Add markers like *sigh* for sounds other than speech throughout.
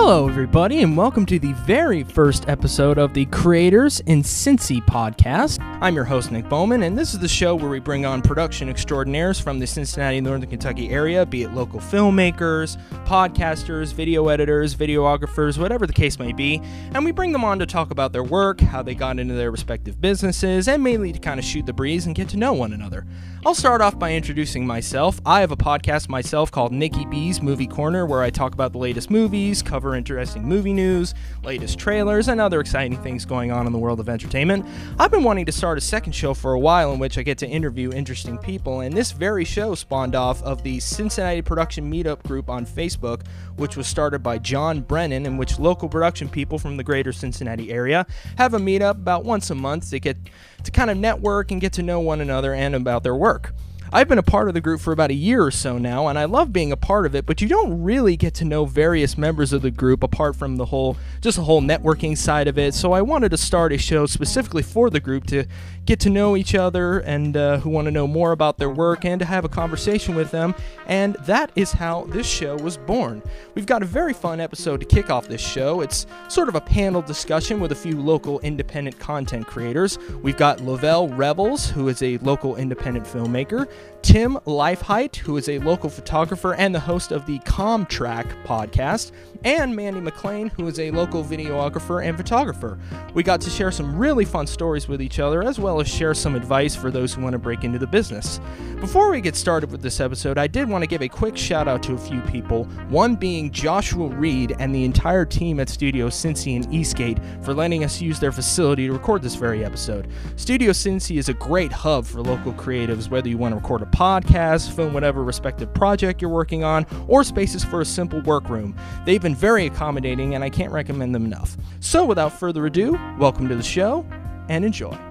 Hello, everybody, and welcome to the very first episode of the Creators in Cincy podcast. I'm your host, Nick Bowman, and this is the show where we bring on production extraordinaires from the Cincinnati, Northern Kentucky area, be it local filmmakers, podcasters, video editors, videographers, whatever the case may be, and we bring them on to talk about their work, how they got into their respective businesses, and mainly to kind of shoot the breeze and get to know one another. I'll start off by introducing myself. I have a podcast myself called Nikki B's Movie Corner, where I talk about the latest movies, cover interesting movie news, latest trailers, and other exciting things going on in the world of entertainment. I've been wanting to start a second show for a while in which I get to interview interesting people, and this very show spawned off of the Cincinnati Production Meetup group on Facebook, which was started by John Brennan, in which local production people from the greater Cincinnati area have a meetup about once a month to get to kind of network and get to know one another and about their work. I've been a part of the group for about a year or so now, and I love being a part of it, but you don't really get to know various members of the group apart from the whole, just the whole networking side of it. So I wanted to start a show specifically for the group to get to know each other and uh, who want to know more about their work and to have a conversation with them. And that is how this show was born. We've got a very fun episode to kick off this show. It's sort of a panel discussion with a few local independent content creators. We've got Lavelle Revels, who is a local independent filmmaker. Tim Lifeheight, who is a local photographer and the host of the Comtrack podcast, and Mandy McLean, who is a local videographer and photographer. We got to share some really fun stories with each other, as well as share some advice for those who want to break into the business. Before we get started with this episode, I did want to give a quick shout out to a few people, one being Joshua Reed and the entire team at Studio Cincy in Eastgate for letting us use their facility to record this very episode. Studio Cincy is a great hub for local creatives, whether you want to record a podcast, film whatever respective project you're working on, or spaces for a simple workroom. They've been very accommodating, and I can't recommend them enough. So, without further ado, welcome to the show and enjoy.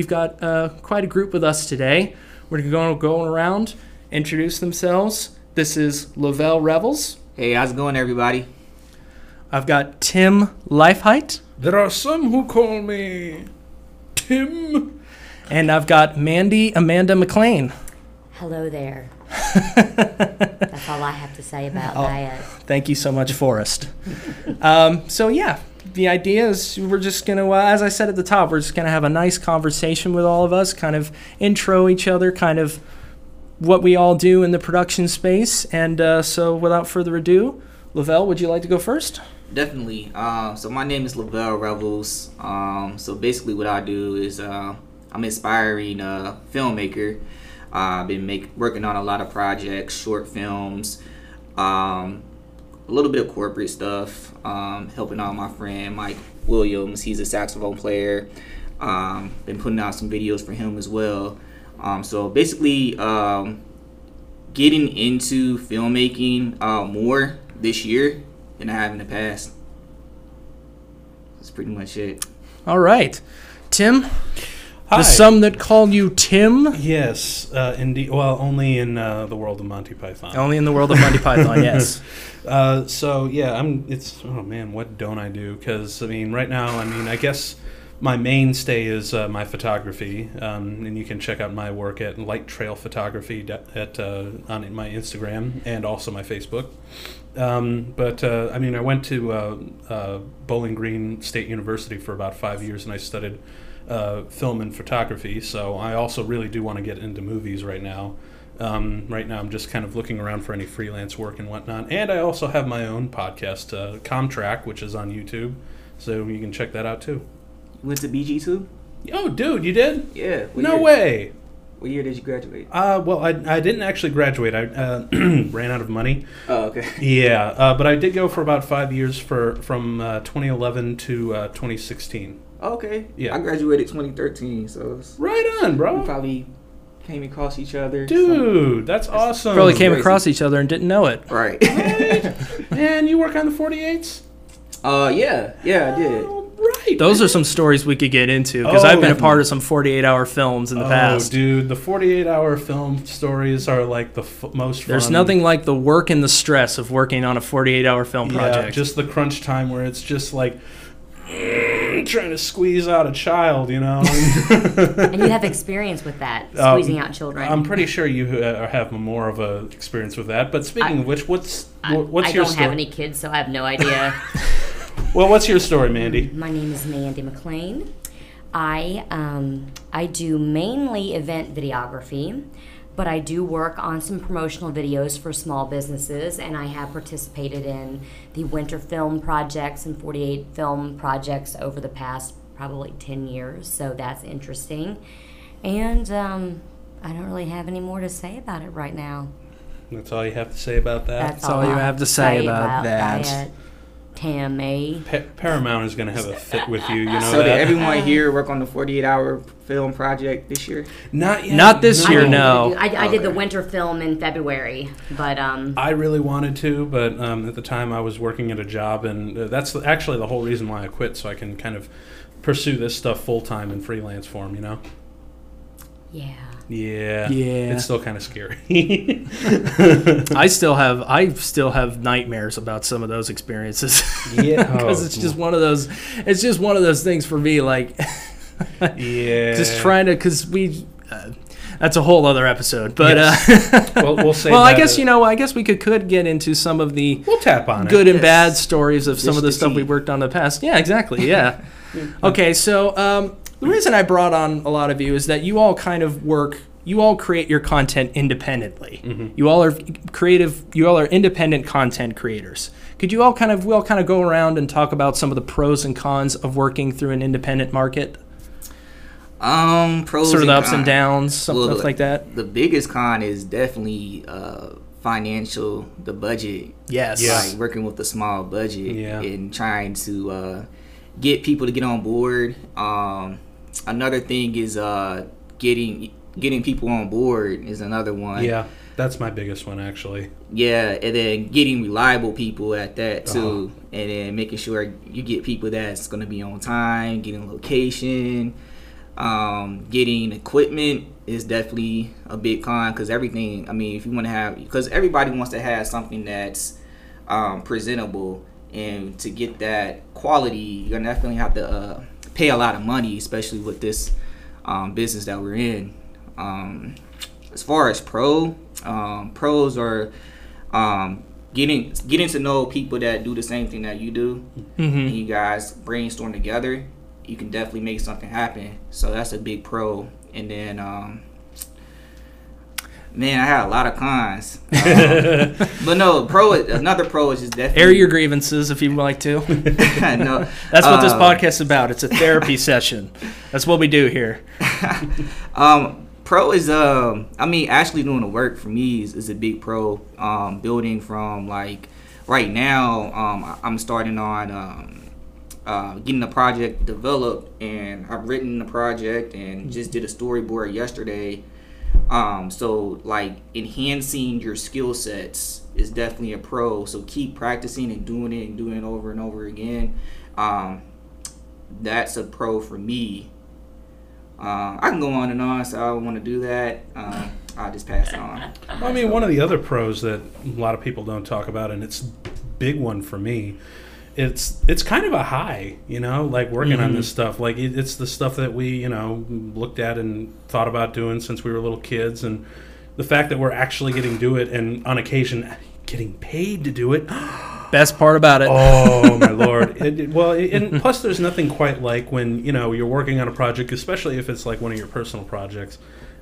We've got uh, quite a group with us today. We're going to go around, introduce themselves. This is Lavelle Revels. Hey, how's it going, everybody? I've got Tim Lifeheight, There are some who call me Tim. and I've got Mandy Amanda McLean. Hello there. *laughs* That's all I have to say about Oh. that. Thank you so much, Forrest. um, so yeah, the idea is we're just gonna, uh, as I said at the top, we're just gonna have a nice conversation with all of us, kind of intro each other, kind of what we all do in the production space. And uh, so, without further ado, Lavelle, would you like to go first? Definitely. Um, so my name is Lavelle Revels. Um, so basically, what I do is uh, I'm inspiring uh, filmmaker. Uh, I've been make, working on a lot of projects, short films, um, a little bit of corporate stuff. Um, helping out my friend Mike Williams. He's a saxophone player. Um, been putting out some videos for him as well. Um, so basically, um, getting into filmmaking uh, more this year than I have in the past. That's pretty much it. All right, Tim. Hi. The some that call you Tim, Yes, uh, indeed. Well, only in uh, the world of Monty Python. only in the world of Monty Python. *laughs* Yes. Uh, so yeah, I'm. It's oh man, what don't I do? Because I mean, right now, I mean, I guess my mainstay is uh, my photography, um, and you can check out my work at Light Trail Photography at uh, on my Instagram and also my Facebook. Um, but uh, I mean, I went to uh, uh, Bowling Green State University for about five years, and I studied uh, film and photography. So I also really do want to get into movies right now. Um, right now, I'm just kind of looking around for any freelance work and whatnot. And I also have my own podcast, uh, Comtrack, which is on YouTube, so you can check that out too. You went to BG too? Oh, dude, you did? Yeah. No year- way. What year did you graduate? Uh, well, I, I didn't actually graduate. I uh, *clears throat* ran out of money. Oh, okay. *laughs* Yeah, uh, but I did go for about five years for from uh, 2011 to uh, 2016. Okay. Yeah. I graduated 2013, so Right on, bro. we probably came across each other. Dude, that's awesome. Probably came crazy. across each other and didn't know it. some- Right. *laughs* and you work on the 48s? uh, yeah. Yeah, I did. Oh, right right. Those man. are some stories we could get into because Oh, I've been a part of some 48 hour films in the oh, past. dude, the 48 hour film stories are like the f- most fun. There's nothing like the work and the stress of working on a 48 hour film project. Yeah, project. just the crunch time where it's just like trying to squeeze out a child, you know. And you have *laughs* experience with that, Um, squeezing out children. I'm pretty sure you uh, have more of a experience with that. But speaking I- of which, what's I, wh- what's I your don't story? have any kids, so I have no idea. *laughs* Well, what's your story, Mandy? My name is Mandy McLean. I um, I do mainly event videography, but I do work on some promotional videos for small businesses, and I have participated in the winter film projects and 48 film projects over the past probably 10 years. So that's interesting, and um, I don't really have any more to say about it right now. That's all you have to say about that. That's, all you have to say about that. that. Tammy. Pa- Paramount is going to have a fit with you. You know so that. did everyone here work on the 48 hour film project this year? Not yet. Not this I year, no. do- I, I did the winter film in February, but um, I really wanted to, but um, at the time I was working at a job, and uh, that's actually the whole reason why I quit, so I can kind of pursue this stuff full time in freelance form. You know? yeah. Yeah. Yeah. It's still kind of scary. *laughs* I still have I still have nightmares about some of those experiences. Yeah. *laughs* because Oh, it's just one of those. It's just one of those things for me. Like *laughs* yeah. just trying to because we. Uh, that's a whole other episode, but Yes. uh, Well, we'll say. well, I guess you know, I guess we could could get into some of the We'll tap on good it. and Yes. bad stories of some Just of the the stuff we worked on in the past. Yeah, exactly. Yeah. okay, so um, the reason I brought on a lot of you is that you all kind of work. You all create your content independently. Mm-hmm. You all are creative. You all are independent content creators. Could you all kind of we all kind of go around and talk about some of the pros and cons of working through an independent market, Um, pros sort of the and ups and downs, some Well, stuff like that. The biggest con is definitely uh, financial, the budget. Yes. Yeah. Like working with a small budget Yeah. and trying to uh, get people to get on board. Um, another thing is uh, getting getting people on board is another one. Yeah, that's my biggest one actually. Yeah, and then getting reliable people at that too, Uh-huh. and then making sure you get people that's going to be on time, getting location, um, getting equipment is definitely a big con because everything. I mean, if you want to have, because everybody wants to have something that's um, presentable, and to get that quality, you're gonna definitely have to uh, pay a lot of money, especially with this um, business that we're in. Um, as far as pro, um, pros are um, getting getting to know people that do the same thing that you do, and Mm-hmm. you guys brainstorm together. You can definitely make something happen. So that's a big pro. And then, um, man, I had a lot of cons. *laughs* Um, but no, pro. Another pro is just definitely Air your grievances if you'd like to. *laughs* no, *laughs* That's what this um, podcast is about. It's a therapy session. That's what we do here. Um, pro is um, I mean, actually doing the work for me is, is a big pro. Um, building from like right now, um, I- I'm starting on um, uh, getting the project developed, and I've written the project and just did a storyboard yesterday. Um, so like enhancing your skill sets is definitely a pro. So keep practicing and doing it and doing it over and over again. Um, that's a pro for me. Uh, I can go on and on, so I don't want to do that. Um, I'll just pass on. I mean, one of the other pros that a lot of people don't talk about, and it's big one for me. It's it's kind of a high, you know, like working on this stuff. Like it, it's the stuff that we, you know, looked at and thought about doing since we were little kids, and the fact that we're actually getting to do it, and on occasion getting paid to do it. *gasps* Best part about it. Oh my *laughs* lord! It, it- well, and plus, there's nothing quite like when you know you're working on a project, especially if it's like one of your personal projects,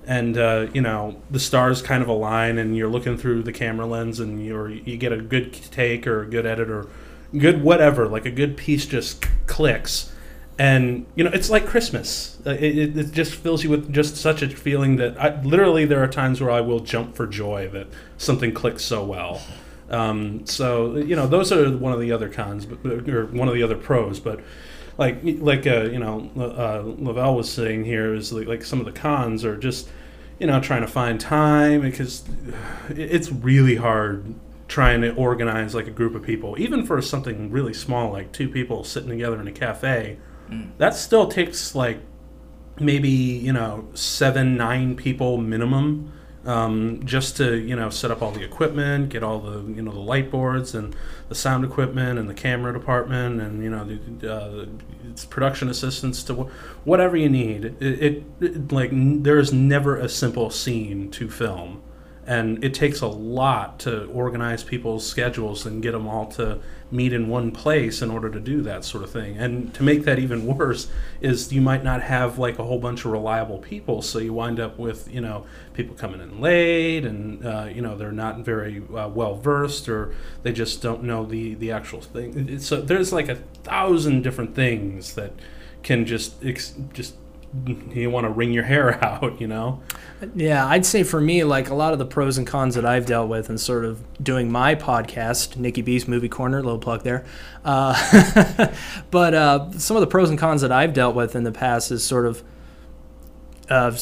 and uh, you know the stars kind of align, and you're looking through the camera lens, and you're you get a good take or a good edit or good whatever, like a good piece just clicks, and you know it's like Christmas. Uh, It, it, it just fills you with just such a feeling that I, literally there are times where I will jump for joy that something clicks so well. Um, so you know, those are one of the other cons, but, or one of the other pros. But like like uh, you know, uh, Lavelle was saying here is like, like some of the cons are just you know trying to find time because *sighs* it's really hard trying to organize like a group of people, even for something really small like two people sitting together in a cafe that still takes like maybe you know seven nine people minimum um, just to you know set up all the equipment get all the you know the light boards and the sound equipment and the camera department and you know the uh, it's production assistants to wh- whatever you need. It, it, it like n- there's never a simple scene to film and it takes a lot to organize people's schedules and get them all to meet in one place in order to do that sort of thing. And to make that even worse is you might not have like a whole bunch of reliable people. So you wind up with you know people coming in late and uh, you know they're not very uh, well versed or they just don't know the the actual thing. So there's like a thousand different things that can just ex- just you want to wring your hair *laughs* out you know Yeah, I'd say for me, like a lot of the pros and cons that I've dealt with and sort of doing my podcast, Nikki B's Movie Corner, little plug there. Uh, *laughs* but uh, some of the pros and cons that I've dealt with in the past is sort of, uh,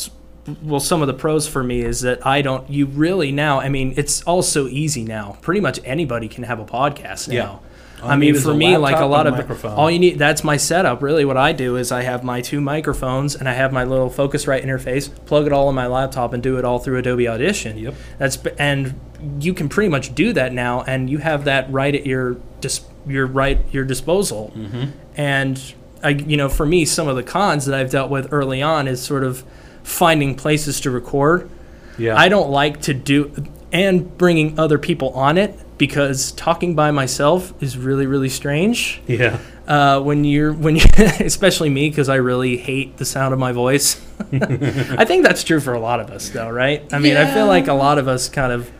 well, some of the pros for me is that I don't, you really now, I mean, it's all so easy now. Pretty much anybody can have a podcast now. Yeah. I mean, for me, like a lot of microphone. all you need. That's my setup. Really, what I do is I have my two microphones and I have my little Focusrite interface. Plug it all in my laptop and do it all through Adobe Audition. Yep. That's and you can pretty much do that now, and you have that right at your dis- your right your disposal. Mm-hmm. And I, you know, for me, some of the cons that I've dealt with early on is sort of finding places to record. yeah I don't like to do and bringing other people on it because talking by myself is really really strange. yeah Uh, when you're when you *laughs* especially me because I really hate the sound of my voice. *laughs* I think that's true for a lot of us though, right? I mean, I feel like a lot of us kind of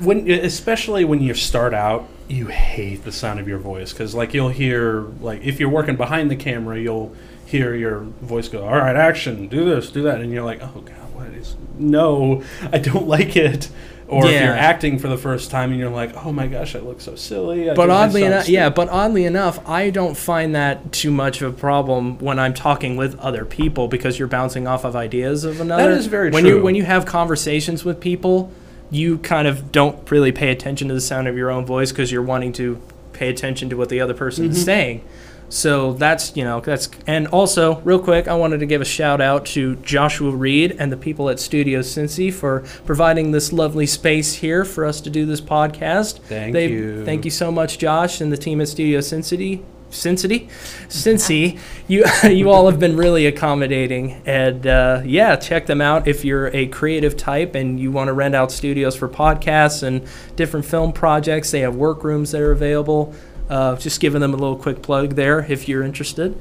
when especially when you start out you hate the sound of your voice because like you'll hear like if you're working behind the camera you'll hear your voice go all right action do this do that and you're like oh god what is no i don't *laughs* like it or if Yeah. you're acting for the first time and you're like oh my gosh i look so silly I But do- oddly enough, yeah. But oddly enough, I don't find that too much of a problem when I'm talking with other people because you're bouncing off of ideas of another. is very when You, when you have conversations with people, you kind of don't really pay attention to the sound of your own voice because you're wanting to pay attention to what the other person Mm-hmm. is saying. So that's you know that's and also real quick, I wanted to give a shout out to Joshua Reed and the people at Studio Cincy for providing this lovely space here for us to do this podcast. Thank They- you. Thank you so much, Josh, and the team at Studio Cincy. Cincy, Cincy, *laughs* you *laughs* you all have been really accommodating, and uh, yeah, check them out if you're a creative type and you want to rent out studios for podcasts and different film projects. They have workrooms that are available. Uh, just giving them a little quick plug there if you're interested.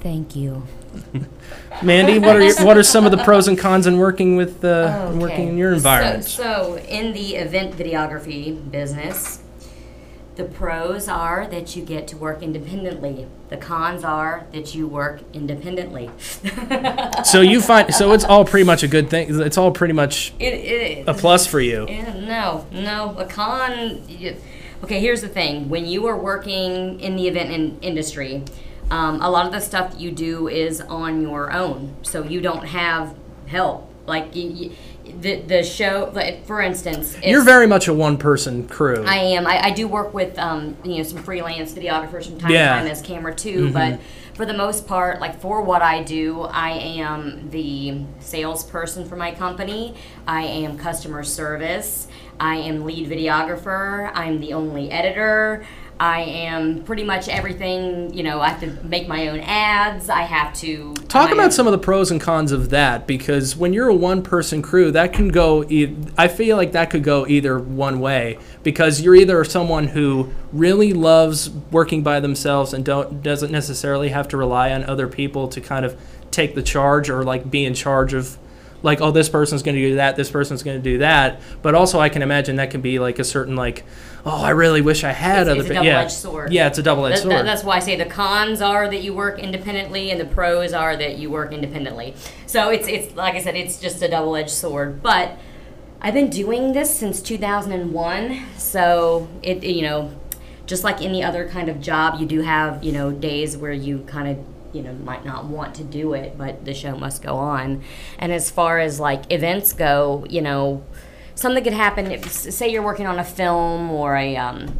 Thank you. *laughs* Mandy, what are your, what are some of the *laughs* pros and cons in working with uh, Okay. working in your So- environment? So, in the event videography business, the pros are that you get to work independently. The cons are that you work independently. *laughs* So you find so it's all pretty much a good thing. It's all pretty much It, it, a plus for you. Yeah, no, no. A con. You, okay, here's the thing. When you are working in the event in, industry, um, a lot of the stuff that you do is on your own. So you don't have help. Like you, you, the the show, like, for instance, You're very much a one person crew. I am. I, I do work with um, you know some freelance videographers from time Yeah. to time as camera too, but for the most part, like for what I do, I am the salesperson for my company. I am customer service. I am lead videographer. I'm the only editor. I am pretty much everything. You know, I have to make my own ads. I have to Talk about own- some of the pros and cons of that because when you're a one person crew, that can go. E- I feel like that could go either one way because you're either someone who really loves working by themselves and don't doesn't necessarily have to rely on other people to kind of take the charge or like be in charge of like oh this person's going to do that this person's going to do that but also i can imagine that can be like a certain like oh i really wish i had It's- other it's a yeah double-edged sword. yeah it's a double-edged That- sword that- that's why I say the cons are that you work independently, and the pros are that you work independently. So it's it's like I said, it's just a double edged sword. But I've been doing this since 2001, so it you know, just like any other kind of job, you do have you know days where you kind of you know might not want to do it, but the show must go on. And as far as like events go, you know, something could happen. If, say you're working on a film or a um,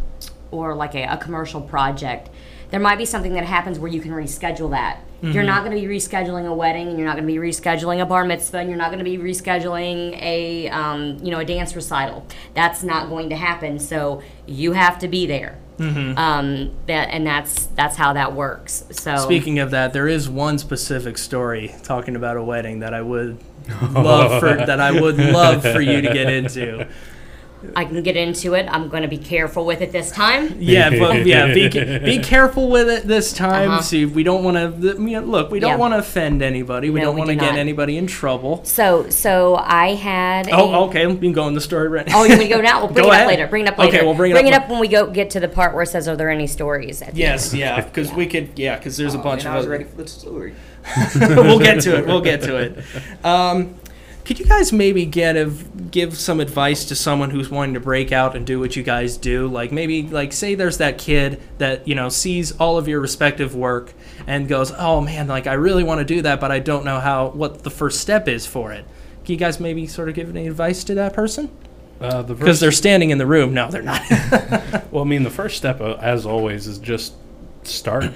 or like a, a commercial project there might be something that happens where you can reschedule that. You're not going to be rescheduling a wedding, and you're not going to be rescheduling a bar mitzvah, and you're not going to be rescheduling a um, you know a dance recital. That's not going to happen. So you have to be there. Um, that and that's that's how that works. So Speaking of that, there is one specific story talking about a wedding that I would *laughs* love for that I would love for you to get into. *laughs* I can get into it. I'm going to be careful with it this time. *laughs* Yeah, but yeah, be, be *laughs* careful with it this time. Uh-huh. See, we don't want to. You know, look, we don't Yeah. want to offend anybody. We No, don't want to do get not. anybody in trouble. So so I had. a- Oh, okay. We can go in the story right now. Oh, you want me to go now? We'll *laughs* bring Go it ahead. up later. Bring it up later. Okay, later. we'll bring it bring up it when- up when we go get to the part where it says, "Are there any stories?" At the Yes, yeah, because we could. Yeah, because there's a Oh, bunch man, of. I was other- ready for the story. we'll get to it. We'll get to it. Um, could you guys maybe get a, give some advice to someone who's wanting to break out and do what you guys do? Like maybe like say there's that kid that you know sees all of your respective work and goes, "Oh man, like I really want to do that, but I don't know how what the first step is for it." Can you guys maybe sort of give any advice to that person? Uh, the Because they're standing in the room. No, they're not. *laughs* well, I mean, the first step, uh, as always, is just start.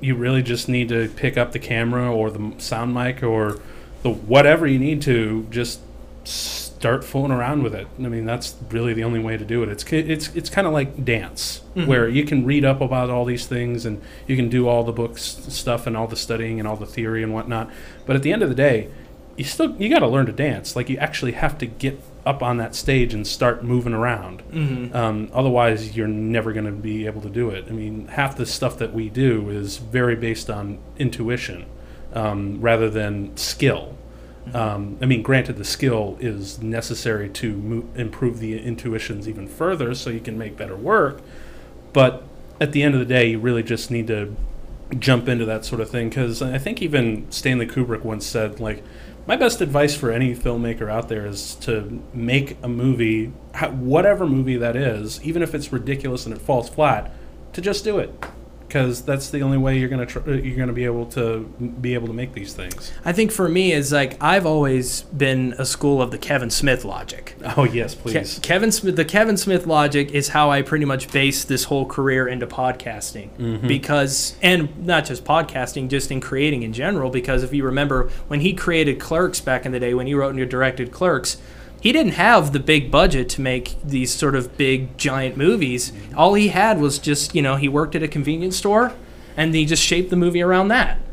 You really just need to pick up the camera or the sound mic or the whatever you need to just start fooling around with it. I mean, that's really the only way to do it. It's it's it's kind of like dance, where you can read up about all these things and you can do all the books stuff and all the studying and all the theory and whatnot. But at the end of the day, you still you got to learn to dance. Like you actually have to get up on that stage and start moving around. Um, otherwise, you're never going to be able to do it. I mean, half the stuff that we do is very based on intuition um, rather than skill. Um, I mean, granted, the skill is necessary to mo- improve the intuitions even further so you can make better work. But at the end of the day, you really just need to jump into that sort of thing because I think even Stanley Kubrick once said, like, my best advice for any filmmaker out there is to make a movie, whatever movie that is, even if it's ridiculous and it falls flat, to just do it because that's the only way you're gonna tr- you're gonna be able to be able to make these things. I think for me is like I've always been a school of the Kevin Smith logic. Oh yes, Ke- please. Kevin Smith, the Kevin Smith logic is how I pretty much based this whole career into podcasting mm-hmm. because, and not just podcasting, just in creating in general. Because if you remember when he created Clerks back in the day, when he wrote and directed Clerks, he didn't have the big budget to make these sort of big giant movies. All he had was just you know he worked at a convenience store, and he just shaped the movie around that. *laughs*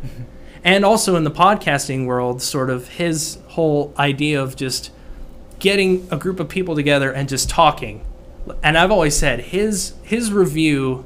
And also in the podcasting world, sort of his whole idea of just getting a group of people together and just talking. And I've always said his his review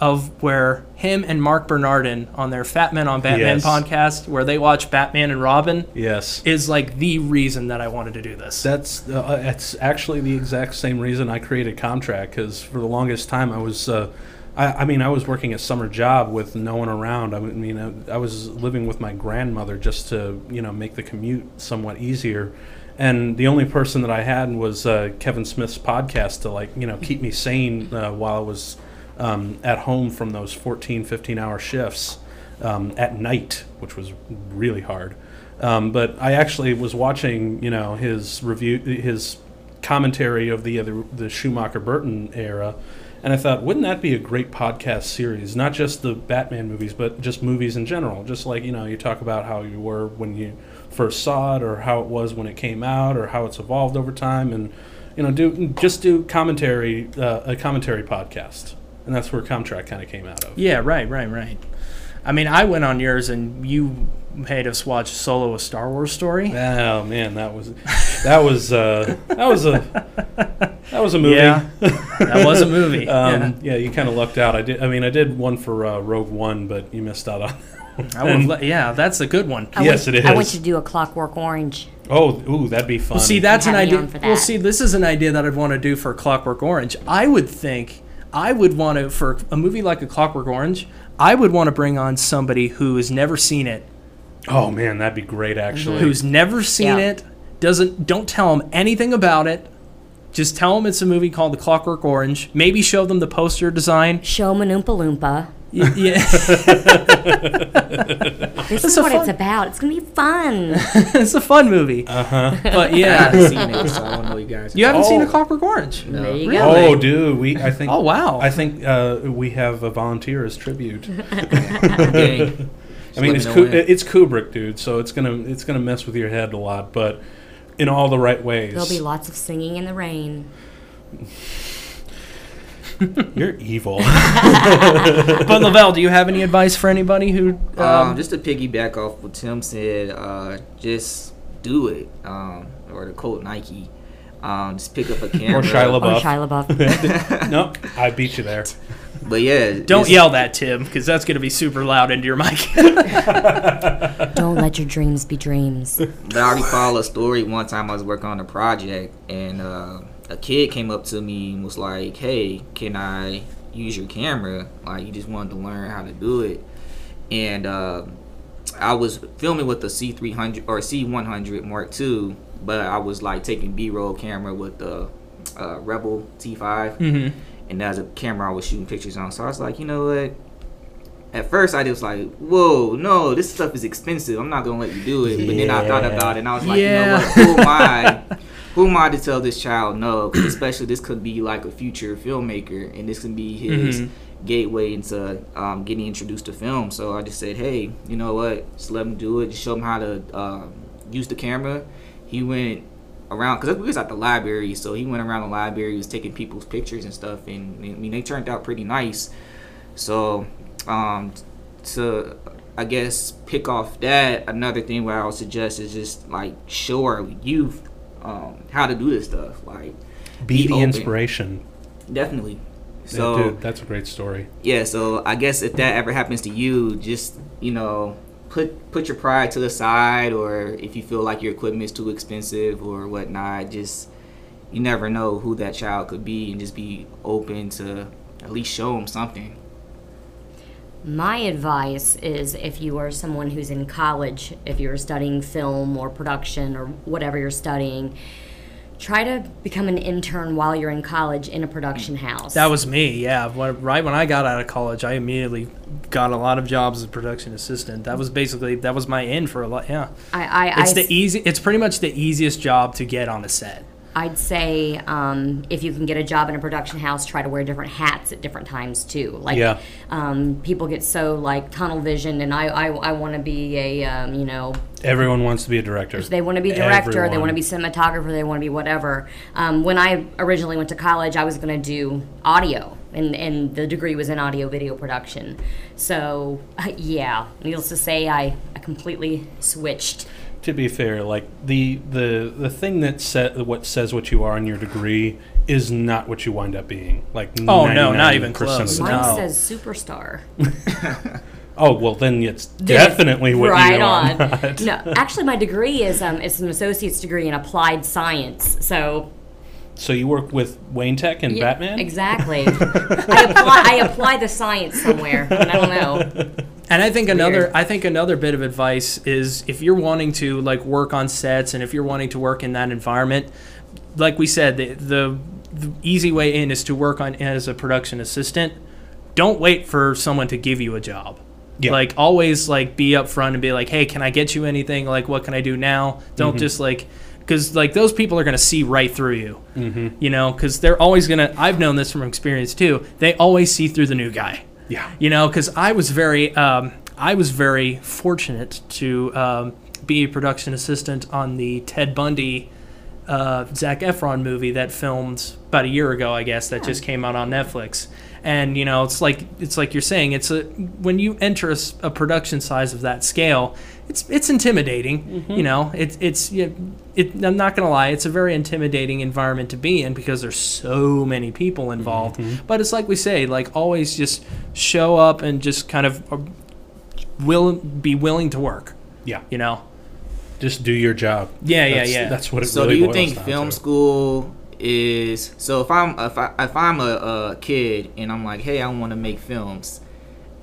of where him and Marc Bernardin on their Fat Man on Batman Yes. podcast, where they watch Batman and Robin, Yes. is like the reason that I wanted to do this. That's uh, that's actually the exact same reason I created Comtrack because for the longest time I was, uh, I, I mean, I was working a summer job with no one around. I mean, I, I was living with my grandmother just to you know make the commute somewhat easier, and the only person that I had was uh, Kevin Smith's podcast to like you know keep me sane uh, while I was um, at home from those 14, 15 hour shifts um, at night, which was really hard. Um, but I actually was watching, you know, his review, his commentary of the the, the Schumacher Burton era, and I thought, wouldn't that be a great podcast series? Not just the Batman movies, but just movies in general. Just like you know, you talk about how you were when you first saw it, or how it was when it came out, or how it's evolved over time, and you know, do just do commentary, uh, a commentary podcast, and that's where Comtrack kind of came out of. yeah, right, right, right. I mean, I went on yours and you made us watch Solo: A Star Wars Story. Oh man, that was that was uh, that was a that was a movie. Yeah, *laughs* that was a movie. Um, yeah. you kind of lucked out. I did. I mean, I did one for uh, Rogue One, but you missed out on. *laughs* I would've le- yeah, that's a good one. I Yes, want, it I want you to do a Clockwork Orange. Oh, ooh, that'd be fun. Well, see, that's an idea. on for Well, see, this is an idea that I'd want to do for Clockwork Orange. I would think I would want to for a movie like a Clockwork Orange. I would want to bring on somebody who has never seen it, oh man, that'd be great. Actually, who's never seen Yeah. it, doesn't don't tell them anything about it. Just tell them it's a movie called The Clockwork Orange. Maybe show them the poster design. Show 'em an Oompa Loompa. Y- yeah. *laughs* This is what fun- it's about. It's gonna be fun. *laughs* it's a fun movie. Uh huh. But I yeah. haven't seen it, so I don't know you guys. You haven't seen Oh. A Clockwork Orange? No. There you Really? go. Oh, dude, we I think. Oh, wow. I think uh, we have a volunteer as tribute. *laughs* I mean, it's me know Ku- it's Kubrick, dude. So it's gonna it's gonna mess with your head a lot, but in all the right ways. There'll be lots of singing in the rain. You're evil. *laughs* But Lavelle, do you have any advice for anybody who? Um, Um, just to piggyback off what Tim said, uh, just do it. Um, or to quote Nike, um, just pick up a camera. or Shia Or LaBeouf. Shia LaBeouf. no, I beat you there. But yeah, don't yell that, Tim, because that's going to be super loud into your mic. *laughs* Don't let your dreams be dreams. But I recall a story one time I was working on a project and uh, a kid came up to me and was like, "Hey, can I use your camera?" Like he just wanted to learn how to do it, and uh, I was filming with the C300 or C100 Mark II, but I was like taking B-roll camera with the uh, Rebel T5 hmm and that's a camera I was shooting pictures on. So I was like, you know what? At first, I just was like, whoa, no, this stuff is expensive. I'm not gonna let you do it. But then I thought about it, and I was like, Yeah. you know what? Who am I? *laughs* Who am I to tell this child no? *clears throat* especially this could be like a future filmmaker, and this can be his Mhm. gateway into um, getting introduced to film. So I just said, hey, you know what? Just let him do it. Just show him how to um, use the camera. He went around because we was at the library, so he went around the library, was taking people's pictures and stuff, and I mean they turned out pretty nice. So, um, to I guess pick off that, another thing where I would suggest is just like show our youth um, how to do this stuff. Like, Be the open. inspiration. definitely. Yeah, So dude, that's a great story. yeah, so I guess if that ever happens to you, just you know, put put your pride to the side, or if you feel like your equipment is too expensive or whatnot, just you never know who that child could be, and just be open to at least show them something. My advice is if you are someone who's in college, if you're studying film or production or whatever you're studying, try to become an intern while you're in college in a production mm. house. That was me, yeah. When, right when I got out of college, I immediately got a lot of jobs as a production assistant. That was basically that was my in for a lot. Yeah, I, I, it's I, the easy. It's pretty much the easiest job to get on a set. I'd say um, if you can get a job in a production house, try to wear different hats at different times too. Like Yeah. um, people get so like tunnel vision, and I I, I want to be a um, you know Everyone wants to be a director. they want to be director, they want to be cinematographer, they want to be whatever. Um, when I originally went to college, I was going to do audio, and, and the degree was in audio video production. So, *laughs* yeah, needless to say, I, I completely switched. To be fair, like the the the thing that sa- what says what you are in your degree is not what you wind up being. Like Oh, no, not even close. time. Mine No. says superstar. *laughs* Oh well, then it's definitely what right you are. on. not. No, actually, my degree is um, it's an associate's degree in applied science. So So you work with Wayne Tech and Yeah, Batman. Exactly. *laughs* I apply I apply the science somewhere. I don't know. *laughs* And I think another weird. I think another bit of advice is if you're wanting to like work on sets and if you're wanting to work in that environment, like we said, the the, the easy way in is to work on as a production assistant. Don't wait for someone to give you a job. Yeah. Like always like be upfront and be like, "Hey, can I get you anything? Like what can I do now?" Don't Mm-hmm. just like cuz like those people are going to see right through you. Mm-hmm. You know, cuz they're always going to I've known this from experience too. They always see through the new guy Yeah. you know because i was very um, i was very fortunate to um, be a production assistant on the ted bundy uh, zach efron movie that filmed about a year ago i guess that just came out on netflix and you know it's like it's like you're saying it's a when you enter a production size of that scale it's it's intimidating you know it's it's you it, i'm not gonna lie it's a very intimidating environment to be in because there's so many people involved but it's like we say like always just show up and just kind of uh, will be willing to work Yeah. you know Just do your job. Yeah, yeah, That's- yeah. That's what it So really do you boils think film to. school is so if I'm if I if I'm a, a kid and I'm like, hey, I want to make films,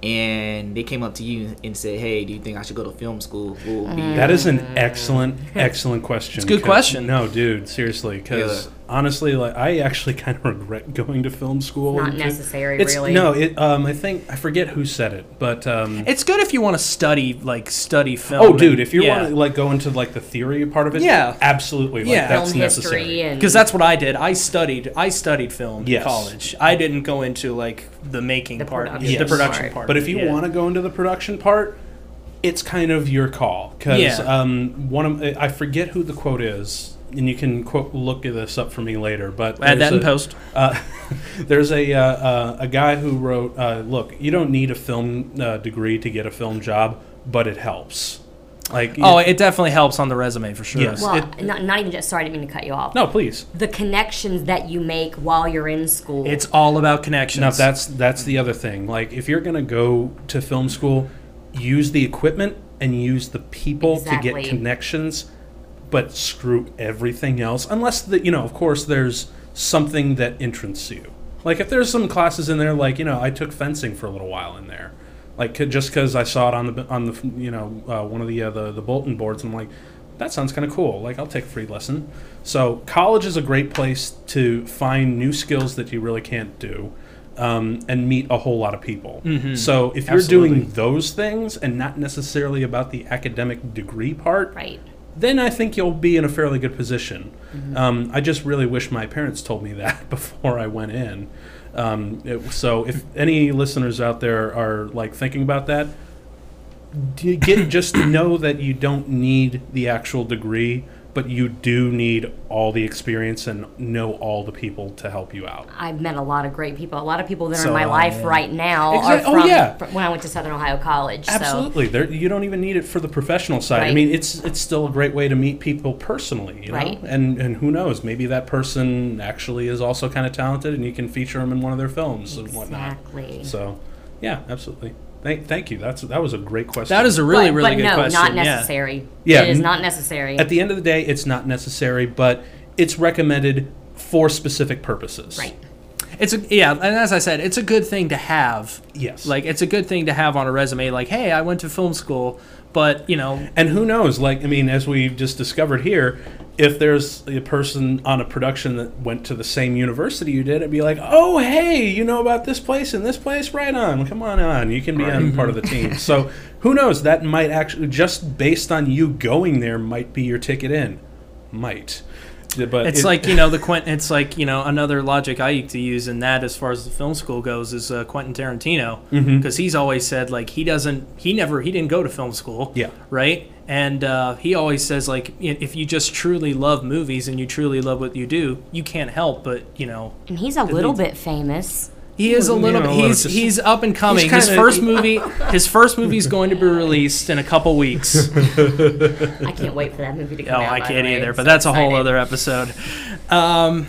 and they came up to you and said, hey, do you think I should go to film school? Be That is an mm. excellent, excellent question. It's a good 'cause- question. No, dude, seriously, because Yeah. Honestly, like I actually *laughs* kind of regret going to film school. Not necessary, it's, really. No, it. Um, I think I forget who said it, but um, It's good if you want to study like study film. oh, dude, and- if you yeah. want to like go into like the theory part of it, Yeah. absolutely, like, Yeah. that's Film necessary. because that's what I did. I studied. I studied film Yes. in college. I didn't go into like the making The part, production the production part. part. But if you yeah. want to go into the production part, it's kind of your call because Yeah. um, one of I forget who the quote is, and you can quote look this up for me later. But add that there's in a- post. Uh, *laughs* there's a uh, uh, a guy who wrote, uh, "Look, you don't need a film uh, degree to get a film job, but it helps." Like, Oh, it definitely helps on the resume for sure. Yes. well, it- not, not even just. Sorry, I didn't mean to cut you off. no, please. The connections that you make while you're in school. It's all about connections. Now that's that's the other thing. Like, if you're gonna go to film school, use the equipment and use the people to get connections, but screw everything else. Unless the you know, of course, there's something that interests you. Like if there's some classes in there, like you know, I took fencing for a little while in there, like just because I saw it on the on the you know uh, one of the uh, the the bulletin boards, and I'm like, that sounds kind of cool. Like I'll take a free lesson. So college is a great place to find new skills that you really can't do. Um, and meet a whole lot of people. So if you're Absolutely. doing those things and not necessarily about the academic degree part, right. Then I think you'll be in a fairly good position. Um, I just really wish my parents told me *laughs* that before I went in. Um, it- so if any listeners out there are like thinking about that, get just know that you don't need the actual degree, but you do need all the experience and know all the people to help you out. I've met a lot of great people. A lot of people that are So in my um, life yeah. right now Exact- are oh, from, yeah. from when I went to Southern Ohio College. So Absolutely, there, you don't even need it for the professional side. I mean, it's it's still a great way to meet people personally, you know. Right. And and who knows, maybe that person actually is also kind of talented, and you can feature them in one of their films and whatnot. exactly. So, yeah, absolutely. Thank thank you. That's that was a great question. that is a really but, really but good no, question. not yeah. necessary. Yeah. It is not necessary. at the end of the day, it's not necessary, but it's recommended for specific purposes. right. It's a yeah, and as I said, it's a good thing to have. Yes. Like it's a good thing to have on a resume. Like, hey, I went to film school, but you know, And who knows? Like, I mean, as we've just discovered here, if there's a person on a production that went to the same university you did, it'd be like, oh, hey, you know about this place and this place? Right on. Come on on. You can be on part of the team. *laughs* So, who knows? That might actually, just based on you going there, might be your ticket in. Might. But it's it- like you know the Quentin. It's like you know another logic I used to use in that as far as the film school goes is uh, Quentin Tarantino Mm-hmm. because he's always said like he doesn't he never he didn't go to film school. Yeah. Right. And uh, he always says like if you just truly love movies and you truly love what you do, you can't help but you know And he's a little least- bit famous. He is a You little. know, bit he's just- he's up and coming. his first movie. His first movie is going to be released in a couple weeks. *laughs* I can't wait for that movie to Oh, come out. I can't the way. either. I'm But so that's a whole other episode. Um,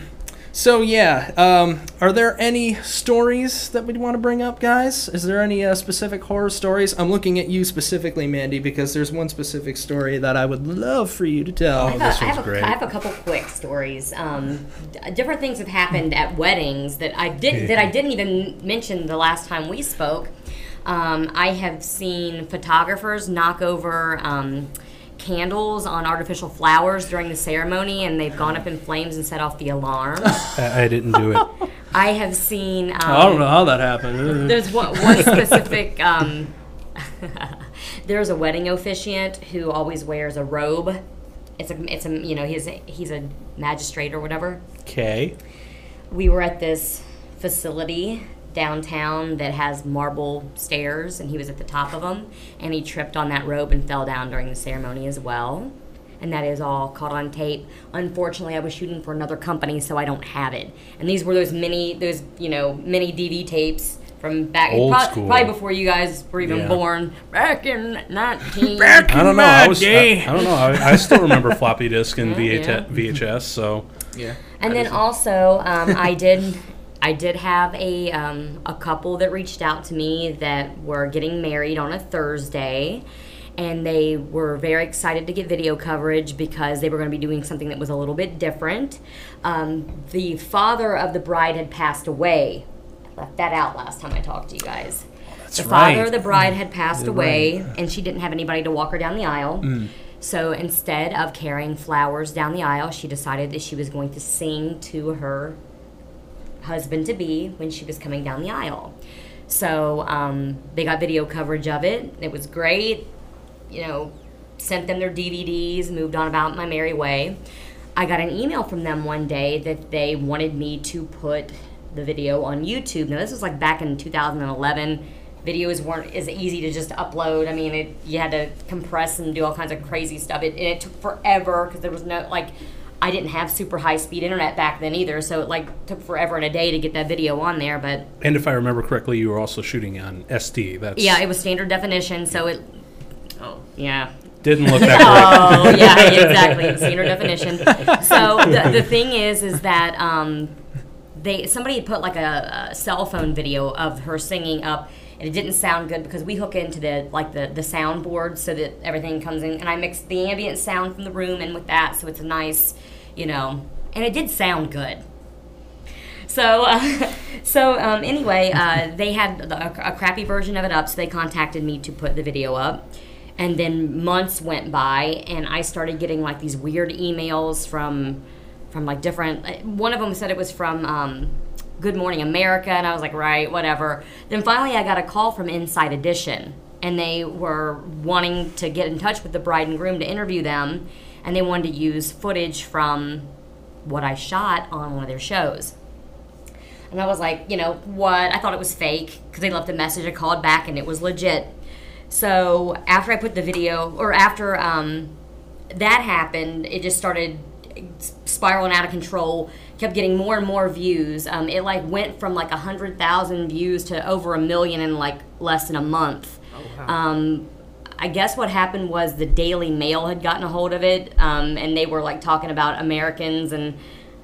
so yeah, um, are there any stories that we'd want to bring up, guys? Is there any uh, specific horror stories? I'm looking at you specifically, Mandy, because there's one specific story that I would love for you to tell. I have, this a, I, one's have a, great. I have a couple quick stories. Um, different things have happened at weddings that I didn't that I didn't even mention the last time we spoke. Um, I have seen photographers knock over um, candles on artificial flowers during the ceremony, and they've gone up in flames and set off the alarm. *laughs* I, I didn't do it. *laughs* I have seen. Um, I don't know how that happened. *laughs* There's one, one specific. Um, there's a wedding officiant who always wears a robe. It's a, it's a, you know, he's a, he's a magistrate or whatever. Okay. We were at this facility downtown that has marble stairs, and he was at the top of them, and he tripped on that robe and fell down during the ceremony as well. And that is all caught on tape. Unfortunately, I was shooting for another company, so I don't have it. And these were those mini, those you know, mini DV tapes from back, Old prob- school. probably before you guys were even Yeah. born, back in nineteen. *laughs* Back I don't know. I was. I, Day. I don't know. I, I still remember floppy disk and *laughs* Yeah, VHS, yeah. VHS. So yeah. And then also, um, I did, I did have a um, a couple that reached out to me that were getting married on a Thursday, and they were very excited to get video coverage because they were going to be doing something that was a little bit different. Um, the father of the bride had passed away. I left that out last time I talked to you guys. the father right. of the bride had passed away, and she didn't have anybody to walk her down the aisle. So instead of carrying flowers down the aisle, she decided that she was going to sing to her husband to be when she was coming down the aisle. So um, they got video coverage of it. It was great. You know, sent them their DVDs, moved on about my merry way. I got an email from them one day that they wanted me to put the video on YouTube. Now, this was like back in 2011. Videos weren't as easy to just upload. I mean, it, you had to compress and do all kinds of crazy stuff. It, it took forever because there was no, like, I didn't have super high speed internet back then either, so it like took forever and a day to get that video on there. But And if I remember correctly, you were also shooting on SD. That's yeah, it was standard definition, so it. Oh yeah, didn't look that great. *laughs* Oh yeah, *laughs* exactly. Standard definition. So the, the thing is, is that um, they somebody put like a, a cell phone video of her singing up, and it didn't sound good because we hook into the like the the soundboard so that everything comes in, and I mix the ambient sound from the room in with that, so it's a nice, you know, and it did sound good. So, uh, *laughs* so um, anyway, uh, they had the, a, a crappy version of it up, so they contacted me to put the video up. And then months went by, and I started getting like these weird emails from, from like different. One of them said it was from um, Good Morning America, and I was like, right, whatever. Then finally, I got a call from Inside Edition, and they were wanting to get in touch with the bride and groom to interview them, and they wanted to use footage from what I shot on one of their shows. And I was like, you know, what? I thought it was fake because they left a message. I called back and it was legit. So after I put the video, or after um, that happened, it just started spiraling out of control. Kept getting more and more views. Um, it like went from like a hundred thousand views to over a million in like less than a month. Um, I guess what happened was the Daily Mail had gotten a hold of it, um, and they were like talking about Americans and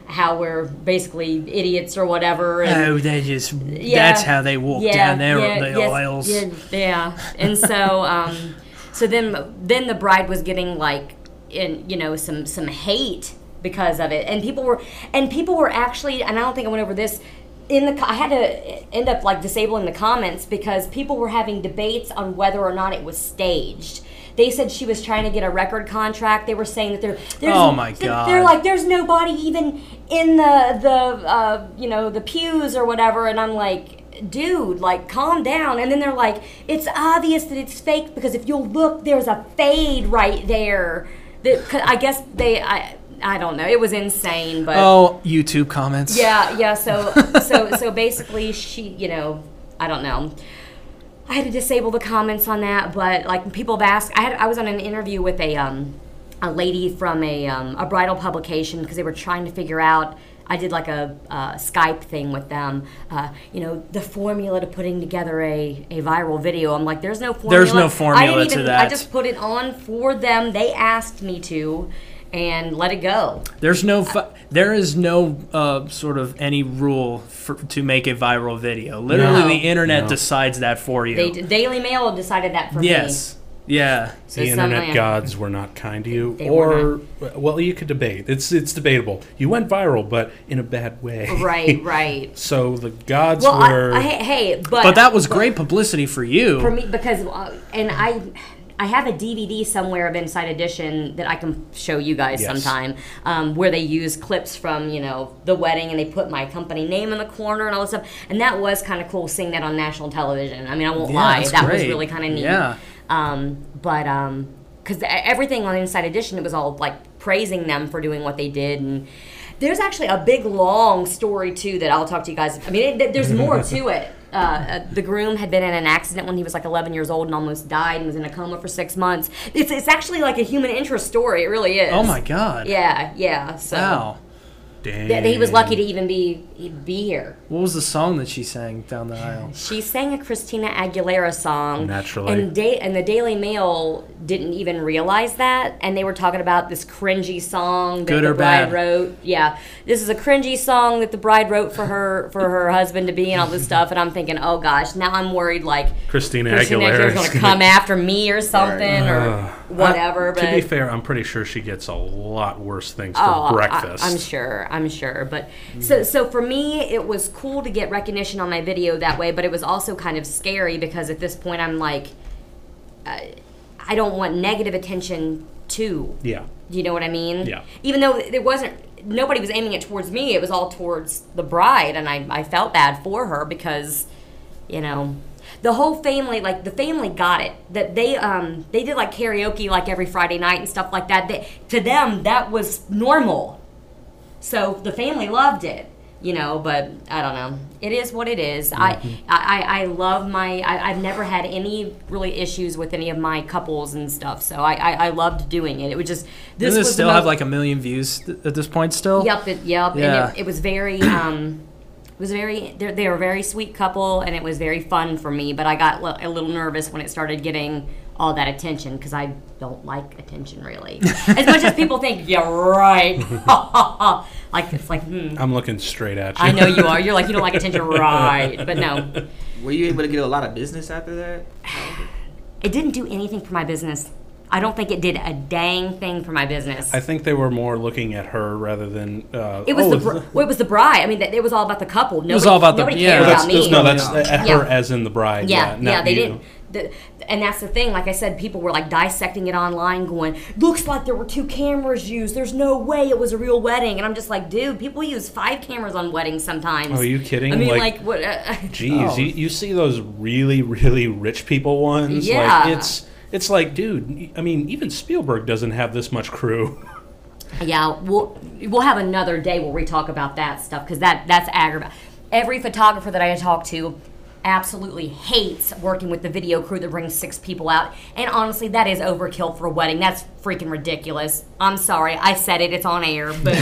how we're basically idiots or whatever. And, Oh, they just. Yeah. That's how they walk yeah, down there yeah, the yes, aisles. Yeah, yeah. and so, um, so then, then the bride was getting like, in you know, some some hate because of it, and people were, and people were actually, and I don't think I went over this. In the, I had to end up like disabling the comments because people were having debates on whether or not it was staged. They said she was trying to get a record contract. They were saying that there, there's, Oh, my they're- God. They're like, there's nobody even in the the uh, you know the pews or whatever, and I'm like, dude, like calm down. And then they're like, it's obvious that it's fake because if you'll look, there's a fade right there. That I guess they, I, I don't know. It was insane, but Oh, YouTube comments. yeah, yeah. So, *laughs* so, so basically, she, you know, I don't know. I had to disable the comments on that, but like people have asked, I had, I was on an interview with a, um, a lady from a, um, a bridal publication because they were trying to figure out. I did like a uh, Skype thing with them. Uh, you know, the formula to putting together a, a viral video. I'm like, there's no formula. There's no formula I didn't to even, that. I just put it on for them. They asked me to, and let it go. There's no. Fi- there is no uh, sort of any rule for, to make a viral video. Literally, No. the internet No. decides that for you. They Daily Mail decided that for me. yes. Yeah. So the internet yeah. gods were not kind to you, They were or well, you could debate. It's it's debatable. You went viral, but in a bad way. Right, *laughs* right. so the gods Well, were. I, I, hey, but But that was great publicity for you. for me because uh, and I I have a DVD somewhere of Inside Edition that I can show you guys Yes. sometime, um, where they use clips from you know the wedding and they put my company name in the corner and all this stuff, and that was kind of cool seeing that on national television. I mean, I won't Yeah, lie, that was really kind of neat. Yeah. Um, but um, because everything on Inside Edition, it was all like praising them for doing what they did and. There's actually a big long story too that I'll talk to you guys. I mean, it, there's more *laughs* to it. Uh, uh, the groom had been in an accident when he was like 11 years old and almost died and was in a coma for six months. It's it's actually like a human interest story. It really is. Oh my God. Yeah, yeah. So Wow. Dang. that he was lucky to even be be here. What was the song that she sang down the aisle? She sang a Christina Aguilera song. Naturally. And, da- and the Daily Mail didn't even realize that. And they were talking about this cringy song that Good the or bride bad? wrote. Yeah. This is a cringy song that the bride wrote for her for her husband to be and all this stuff. And I'm thinking, oh gosh, now I'm worried like Christina Christina Aguilera Aguilera's is going to come *laughs* after me or something or Uh, *sighs* whatever. I- but to be fair, I'm pretty sure she gets a lot worse things for Oh, I- breakfast. I, am sure. I'm sure. But so so for me, it was cool to get recognition on my video that way. But it was also kind of scary because at this point, I'm like, uh, I don't want negative attention too. Yeah. You know what I mean? Yeah. Even though it wasn't, nobody was aiming it towards me. It was all towards the bride, and I, I felt bad for her because, you know, the whole family, like the family, got it. That they um they did like karaoke like every Friday night and stuff like that. They, to them, that was normal. So the family loved it. You know, but I don't know. It is what it is. I, I I love my. I, I've never had any really issues with any of my couples and stuff. So I I, I loved doing it. It was just this Doesn't was it still most- have like a million views th- at this point still? Yep, it, yep. Yeah. And it, it was very, um, it was very. They're, they were a very sweet couple, and it was very fun for me. But I got a little nervous when it started getting all that attention because I don't like attention really. as much as people think, yeah, right. *laughs* like it's like, hmm, I'm looking straight at you. I know you are. *laughs* You're like you don't like attention, right? But no, Were you able to get a lot of business after that? it didn't do anything for my business. I don't think it did a dang thing for my business. I think they were more looking at her rather than. Uh, it was oh, the is br- well, it was the bride. I mean, th- it was all about the couple. Nobody, was all about the- nobody yeah. cared that's, about me. no, that's at Yeah. her as in the bride. Yeah, Yeah, yeah, they you. didn't. The, and that's the thing. Like I said, people were like dissecting it online, going, "Looks like there were two cameras used. There's no way it was a real wedding." And I'm just like, dude, people use five cameras on weddings sometimes. Oh, are you kidding? I mean, Like- like, what? Uh, *laughs* Jeez, Oh. you, you see those really, really rich people ones? Yeah. Like, it's it's like, dude. I mean, even Spielberg doesn't have this much crew. *laughs* yeah, we'll we'll have another day where we talk about that stuff because that that's aggravating. Every photographer that I talk to absolutely hates working with the video crew that brings six people out. And honestly, that is overkill for a wedding. That's freaking ridiculous. I'm sorry, I said it. It's on air. Boom.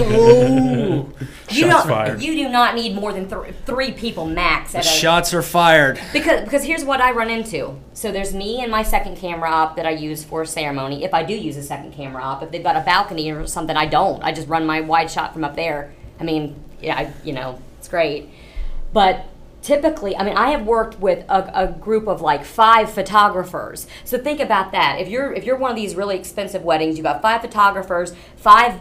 Ooh. *laughs* You Shots don't. fired. You do not need more than th- three people max at a Shots are fired. because because here's what I run into. So there's me and my second camera op that I use for ceremony. If I do use a second camera op, if they've got a balcony or something, I don't. I just run my wide shot from up there. I mean, yeah, I, you know, it's great. But typically, I mean, I have worked with a, a group of like five photographers. So think about that. If you're if you're one of these really expensive weddings, you've got five photographers, five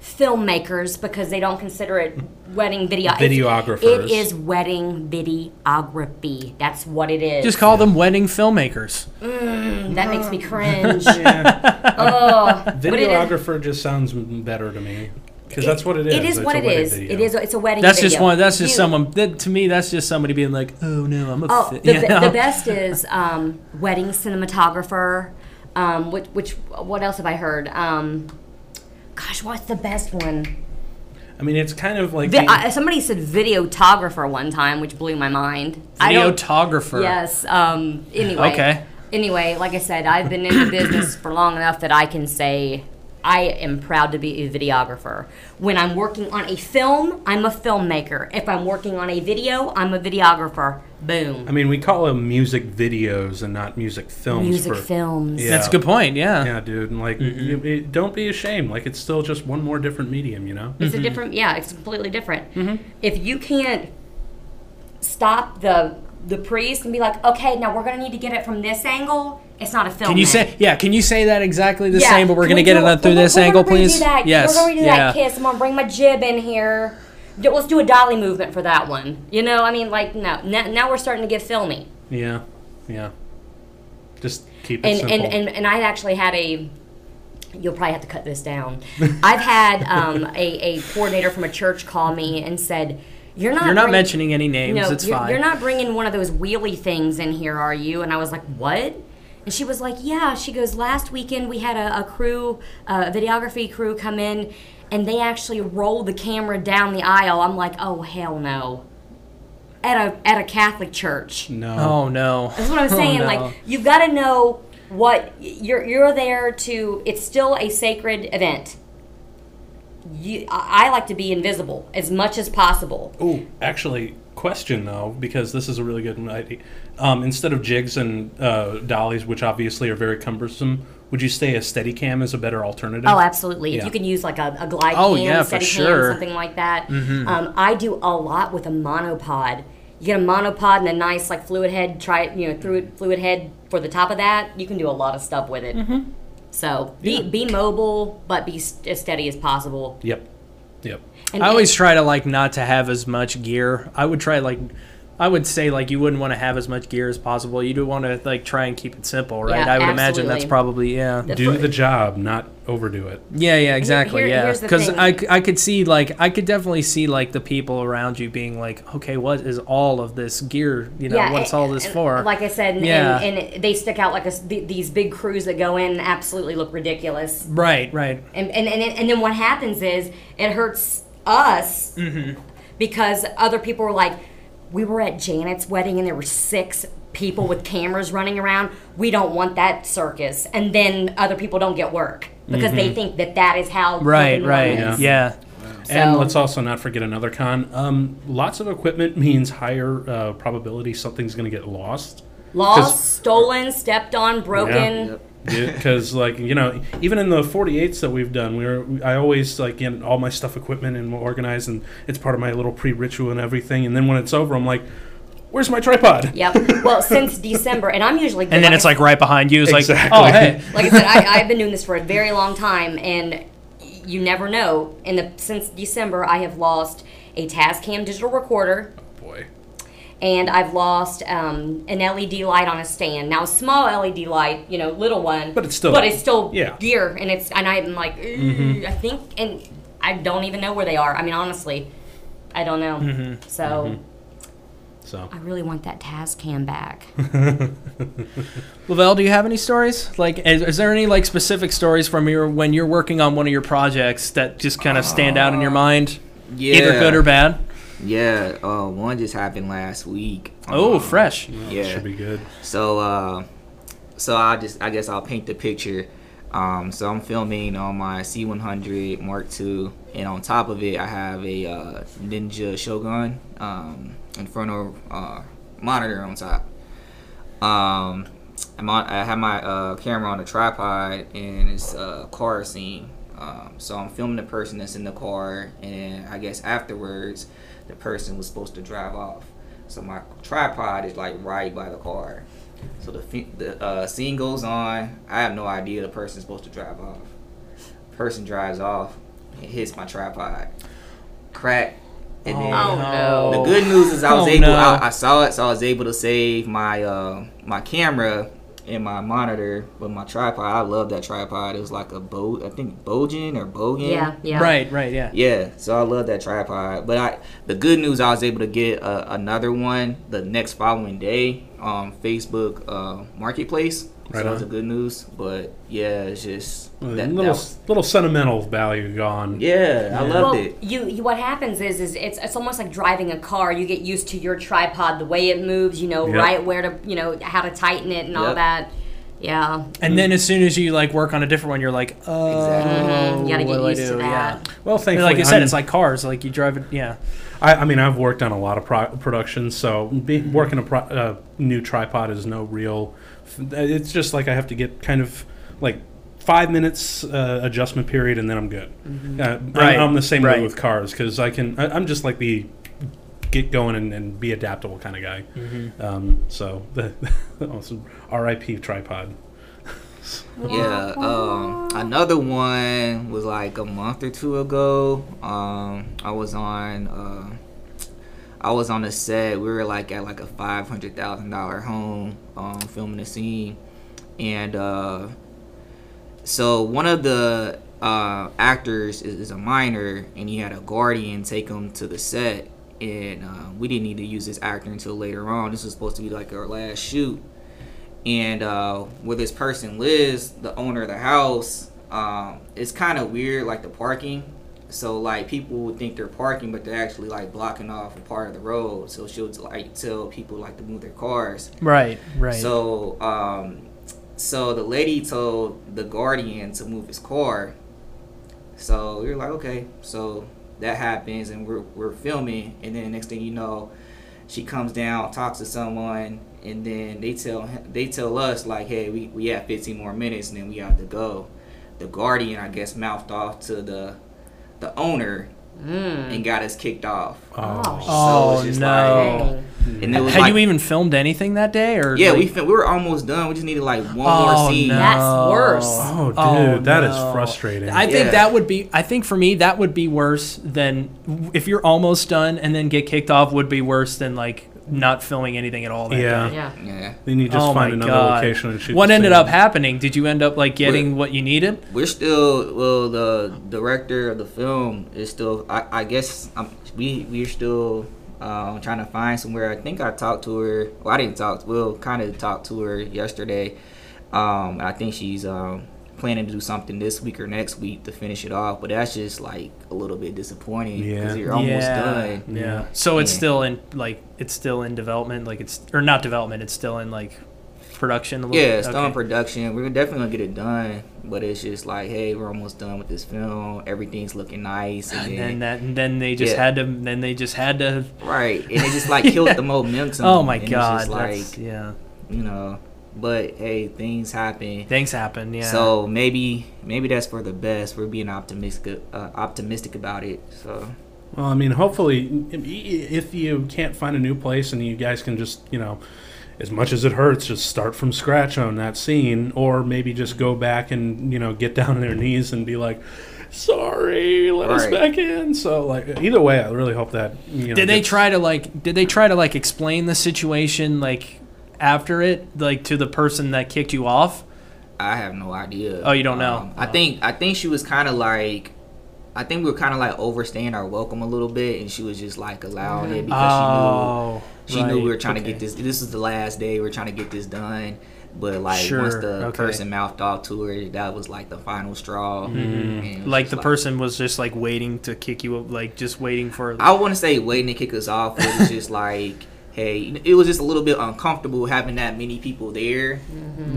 filmmakers because they don't consider it wedding video. It's- Videographers. It is wedding videography. That's what it is. Just call them wedding filmmakers. Mm, that makes me *laughs* cringe. oh, but it is- Videographer just sounds better to me because that's what it is. It is It's what a it wedding is. video. It is. It's a wedding. That's just one. That's just You- someone. That, to me, that's just somebody being like, "Oh no, I'm a." Oh, fi-" the, *laughs* you know? the best is um, wedding cinematographer. Um, which, which, what else have I heard? Um, gosh, what's the best one? I mean, it's kind of like Vi- being- I, somebody said videographer one time, which blew my mind. I Videographer. Yes. Um, anyway. Okay. Anyway, like I said, I've been in the business for long enough that I can say I am proud to be a videographer. When I'm working on a film, I'm a filmmaker. If I'm working on a video, I'm a videographer. Boom. I mean, we call them music videos and not music films. Music for, films. Yeah. That's a good point. Yeah. Yeah, dude. and, Like, you- it- don't be ashamed. Like, it's still just one more different medium, you know. It's a mm-hmm. different, yeah, it's completely different. Mm-hmm. If you can't stop the the priest and be like, okay, now we're gonna need to get it from this angle, it's not a film. Can you say? Yeah. Can you say that exactly the Yeah. same? But we're Can gonna we get do- it on through this angle, gonna please. that- Yes. We're to do yeah. that kiss. I'm going to bring my jib in here. Let's do a dolly movement for that one. You know, I mean, like, no. Now, now we're starting to get filmy. Yeah, yeah. Just keep it And, simple. and, and, and I actually had a. You'll probably have to cut this down. *laughs* I've had um, a, a coordinator from a church call me and said, "You're not You're not bring- mentioning any names. no, it's you're, fine. you're not bringing one of those wheelie things in here, are you?" And I was like, "What?" And she was like, "Yeah." She goes, "Last weekend we had a, a crew, uh, a videography crew, come in, and they actually rolled the camera down the aisle." I'm like, "Oh hell no!" At a at a Catholic church. no. Oh no. That's what I'm Oh, saying. no. Like you've got to know what you're you're there to. It's still a sacred event. You, I I like to be invisible as much as possible. Oh, actually, question though, because this is a really good idea. Um, instead of jibs and uh, dollies, which obviously are very cumbersome, would you say a Steadicam is a better alternative? Oh, absolutely. If Yeah. you can use like a, a glide Oh, cam, yeah, for steady sure. Mm-hmm. something like that. Um, I do a lot with a monopod. You get a monopod and a nice like fluid head. Try it, you know, fluid fluid head for the top of that. You can do a lot of stuff with it. So be Yeah. be mobile, but be st- as steady as possible. Yep. Yep. And, I always try to like not to have as much gear. I would try like I would say like you wouldn't want to have as much gear as possible. You do want to like try and keep it simple, right? Yeah, I would imagine that's probably yeah. The Do the job, not overdo it. Yeah, yeah, exactly. here- yeah, because I, I, c- I could see like I could definitely see like the people around you being like, okay, what is all of this gear? You know, what's and- all this for? Like I said, and, Yeah. and, and they stick out like a s th- these big crews that go in and absolutely look ridiculous. right, right. And, and, and, and then what happens is it hurts us Mm-hmm. because other people are like, we were at Janet's wedding and there were six people with cameras running around. We don't want that circus. And then other people don't get work because they think that that is how. Mm-hmm. Right, right. normal is. Yeah. And So- let's also not forget another con. Um, lots of equipment means higher uh, probability something's going to get lost. Lost, stolen, stepped on, broken. Yep. Because *laughs* like you know, even in the 48s that we've done, we were I always like get all my stuff, equipment, and organized, and it's part of my little pre-ritual and everything. And then when it's over, I'm like, "Where's my tripod?" Yep. *laughs* Well, since December, and I'm usually And then it's like right behind you. It's Exactly. like, oh hey, *laughs* like I said, I, I've been doing this for a very long time, and you never know. In the since December, I have lost a Tascam digital recorder, Oh Boy, and I've lost um, an LED light on a stand. Now, a small LED light, you know, little one, But it's still- but it's still yeah. gear, and it's and I'm like, "Ugh," mm-hmm. I think, and I don't even know where they are. I mean, honestly, I don't know. Mm-hmm. So. Mm-hmm. so I really want that Tascam back. *laughs* Lavelle, do you have any stories? Like, is, is there any like specific stories from your when you're working on one of your projects that just kind of stand out in your uh, mind, Yeah. either good or bad? Yeah. Uh, one just happened last week. Oh, Um, fresh. Yeah. should be good. So, uh, so I just, I guess I'll paint the picture. Um, so I'm filming on my C100 Mark II, and on top of it, I have a uh, Ninja Shogun um, Inferno uh, monitor on top. Um, I'm on, I have my uh, camera on a tripod, and it's a car scene. Um, so I'm filming the person that's in the car, and I guess afterwards, the person was supposed to drive off. So my tripod is like right by the car. So the the uh, scene goes on. I have no idea the person's supposed to drive off. Person drives off. It hits my tripod. Crack. And then Oh, no. the good news is I was Oh, able. no. I, I saw it, so I was able to save my uh, my camera and my monitor. But my tripod, I love that tripod. It was like a Bo, I think Bojan or Bogan. Yeah, yeah. Right, right, yeah. Yeah, so I love that tripod. But I, the good news, I was able to get uh, another one the next following day on Facebook uh, Marketplace. Right so that's on. a good news. But yeah, it's just Well, that, little that was- little sentimental value gone. yeah, I loved Well, it. you, you what happens is is it's it's almost like driving a car. You get used to your tripod, the way it moves. You know Yep. right where to you know how to tighten it and all that. Yeah. And then as soon as you like work on a different one, you're like, oh, Exactly. Mhm, you gotta what get do I used to do? that. Yeah. Well, thankfully, Like you said, I'm- it's like cars. Like you drive it. Yeah. I, I mean, I've worked on a lot of pro- productions, so be, working a pro- uh, new tripod is no real. It's just like I have to get kind of like five minutes uh, adjustment period, and then I'm good. Uh, I'm- Right, I'm, the same right. way with cars because I can. I, I'm just like the get going and, and be adaptable kind of guy. Um, so the *laughs* also, R.I.P. tripod. *laughs* Yeah. Um, another one was like a month or two ago. Um, I was on. Uh, I was on the set. We were like at like a five hundred thousand dollar home, um, filming a scene, and uh, so one of the uh, actors is, is a minor, and he had a guardian take him to the set, and uh, we didn't need to use this actor until later on. This was supposed to be like our last shoot, and uh, where this person lives, the owner of the house, um, it's kind of weird, like the parking. So like people would think they're parking, but they're actually like blocking off a part of the road. So she'll like tell people like to move their cars. Right, right. So, um, so the lady told the guardian to move his car. So we were like, okay. So that happens, and we're we're filming, and then the next thing you know, she comes down, talks to someone, and then they tell they tell us like, hey, we we have 15 more minutes, and then we have to go. The guardian, I guess, mouthed off to the the owner Mm. and got us kicked off. Oh, So Oh, it's just no. like, and it was Had like, you even filmed anything that day, or yeah, like- we fin- we were almost done. We just needed like one Oh, more scene. no. That's worse. Oh, dude, Oh, that is no. frustrating. I think Yeah. that would be. I think for me, that would be worse than if you're almost done and then get kicked off. Would be worse than like not filming anything at all. That Yeah. day. Yeah. Yeah. Then you just oh find my another god! location and shoot. what the ended same. up happening? Did you end up like getting what you needed? We're still well. The director of the film is still. I, I guess I'm, we we're still um, trying to find somewhere. I think I talked to her. Well, I didn't talk. We'll kind of talked to her yesterday. Um, I think she's um, planning to do something this week or next week to finish it off. But that's just like a little bit disappointing because Yeah. you're almost yeah. done. Yeah. So it's Yeah. still in like it's still in development. Like it's or not development. It's still in like production. A little Yeah, it's still in production. We're definitely gonna get it done, but it's just like, hey, we're almost done with this film. Everything's looking nice, and, And then, then that, and then they just Yeah. had to. Then they just had to. right, and it just *laughs* like killed the momentum. Oh my and it's god! just like yeah. you know, but hey, things happen. Things happen. Yeah. So maybe maybe that's for the best. We're being optimistic uh, optimistic about it. So Well, I mean, hopefully, if you can't find a new place and you guys can just, you know, as much as it hurts, just start from scratch on that scene, or maybe just go back and, you know, get down on their knees and be like, sorry, let us back in. So, like, either way, I really hope that, you know. did they gets- try to like? Did they try to like explain the situation like after it, like to the person that kicked you off? I have no idea. Um, Oh, you don't know? I Oh. think I think she was kind of like. I think we were kind of like overstaying our welcome a little bit, and she was just like allowing it because she knew oh, she knew we were trying to get this. This is the last day. We are trying to get this done. But like Sure, once the okay. person mouthed off to her, that was like the final straw. Was Like the person was just like waiting to kick you, up, like just waiting for. I wouldn't say waiting to kick us off. But it was just *laughs* like, hey, it was just a little bit uncomfortable having that many people there.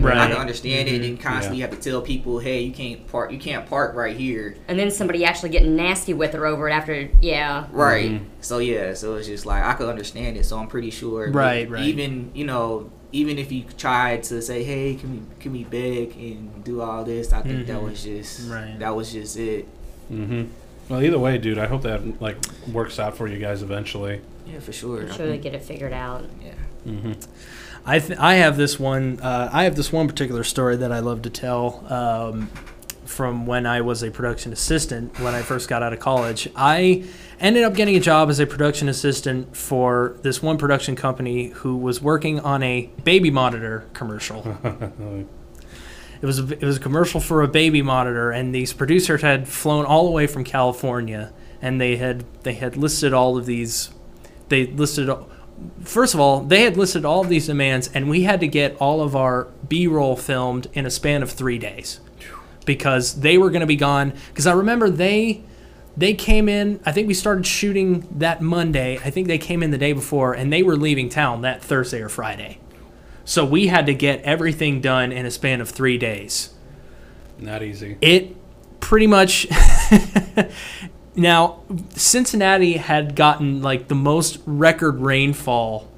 right. I can understand it, Mhm. and constantly Yeah. have to tell people, hey, you can't park. You can't park right here. And then somebody actually getting nasty with her over it after, yeah. Right. Mhm. So yeah, so it's just like I could understand it. So I'm pretty sure. Right, right. Even you know, even if you tried to say, "Hey, can we can we beg and do all this?" I think that Mhm. was just Right. that was just it. hmm Well, either way, dude, I hope that, like, works out for you guys eventually. Yeah, for sure. I'm sure they get it figured out. Yeah. Mm-hmm. I th- I have this one. Uh, I have this one particular story that I love to tell. Um, from when I was a production assistant when I first got out of college, I ended up getting a job as a production assistant for this one production company who was working on a baby monitor commercial. *laughs* It was a, it was a commercial for a baby monitor, and these producers had flown all the way from California, and they had they had listed all of these. They listed first of all they had listed all of these demands, and we had to get all of our B-roll filmed in a span of three days because they were going to be gone. Because I remember they they came in. I think we started shooting that Monday. I think they came in the day before, and they were leaving town that Thursday or Friday. So we had to get everything done in a span of three days. Not easy. It pretty much. *laughs* now, Cincinnati had gotten like the most record rainfall.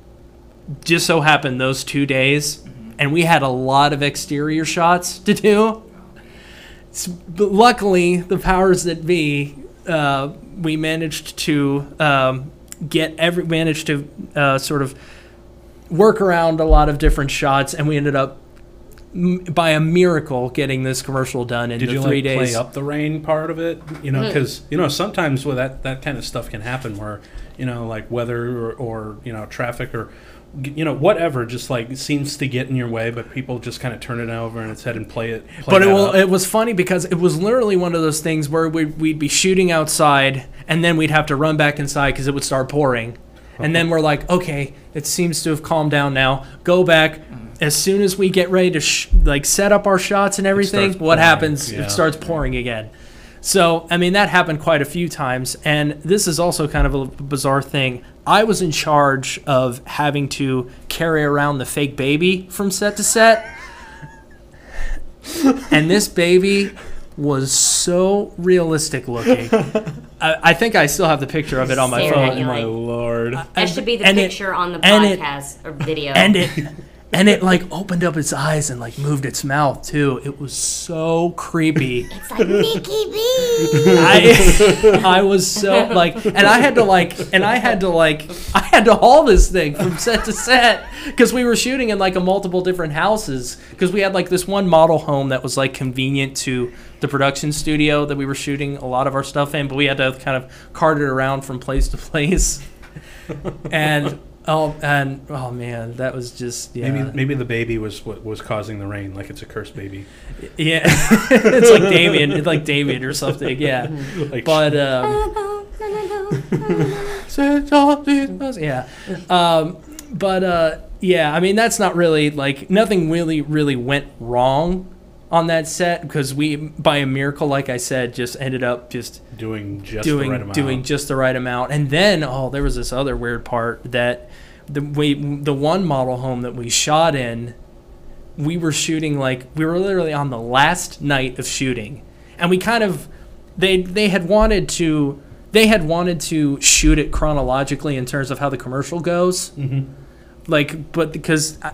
Just so happened those two days, and we had a lot of exterior shots to do. But luckily, the powers that be, uh, we managed to um, get every managed to uh, sort of work around a lot of different shots, and we ended up by a miracle getting this commercial done in Did the you three like days. play up the rain part of it? You know, mm-hmm. because you know sometimes with that that kind of stuff can happen where you know like weather or, or you know traffic or you know whatever just like seems to get in your way, but people just kind of turn it over and its head and play it. Play But it, will, it was funny because it was literally one of those things where we'd, we'd be shooting outside and then we'd have to run back inside because it would start pouring. And then we're like, okay, it seems to have calmed down now. Go back. As soon as we get ready to sh- like set up our shots and everything, what pouring, happens? yeah. It starts pouring again. So, I mean, that happened quite a few times. And this is also kind of a bizarre thing. I was in charge of having to carry around the fake baby from set to set and this baby was so realistic looking. I, I think I still have the picture of it on my Stare at phone. you oh my like- lord. That should be the And it- picture on the and it- podcast or video. And it and it like opened up its eyes and like moved its mouth too. It was so creepy. *laughs* it's like Mickey B. I *laughs* I was so like, and I had to like, and I had to like, I had to haul this thing from set to set because we were shooting in like a multiple different houses because we had like this one model home that was like convenient to the production studio that we were shooting a lot of our stuff in, but we had to kind of cart it around from place to place, and Oh, and oh man, that was just yeah. Maybe maybe the baby was what was causing the rain, like it's a cursed baby. Yeah, *laughs* it's like Damien, it's like Damien or something. Yeah, *laughs* Like but um, *laughs* yeah, um, but uh, yeah. I mean, that's not really like nothing really really went wrong on that set because we, by a miracle, like I said, just ended up just doing just doing the right amount. doing just the right amount. And then oh, there was this other weird part that the we the one model home that we shot in, we were shooting like we were literally on the last night of shooting, and we kind of they they had wanted to they had wanted to shoot it chronologically in terms of how the commercial goes Mhm. like but because uh,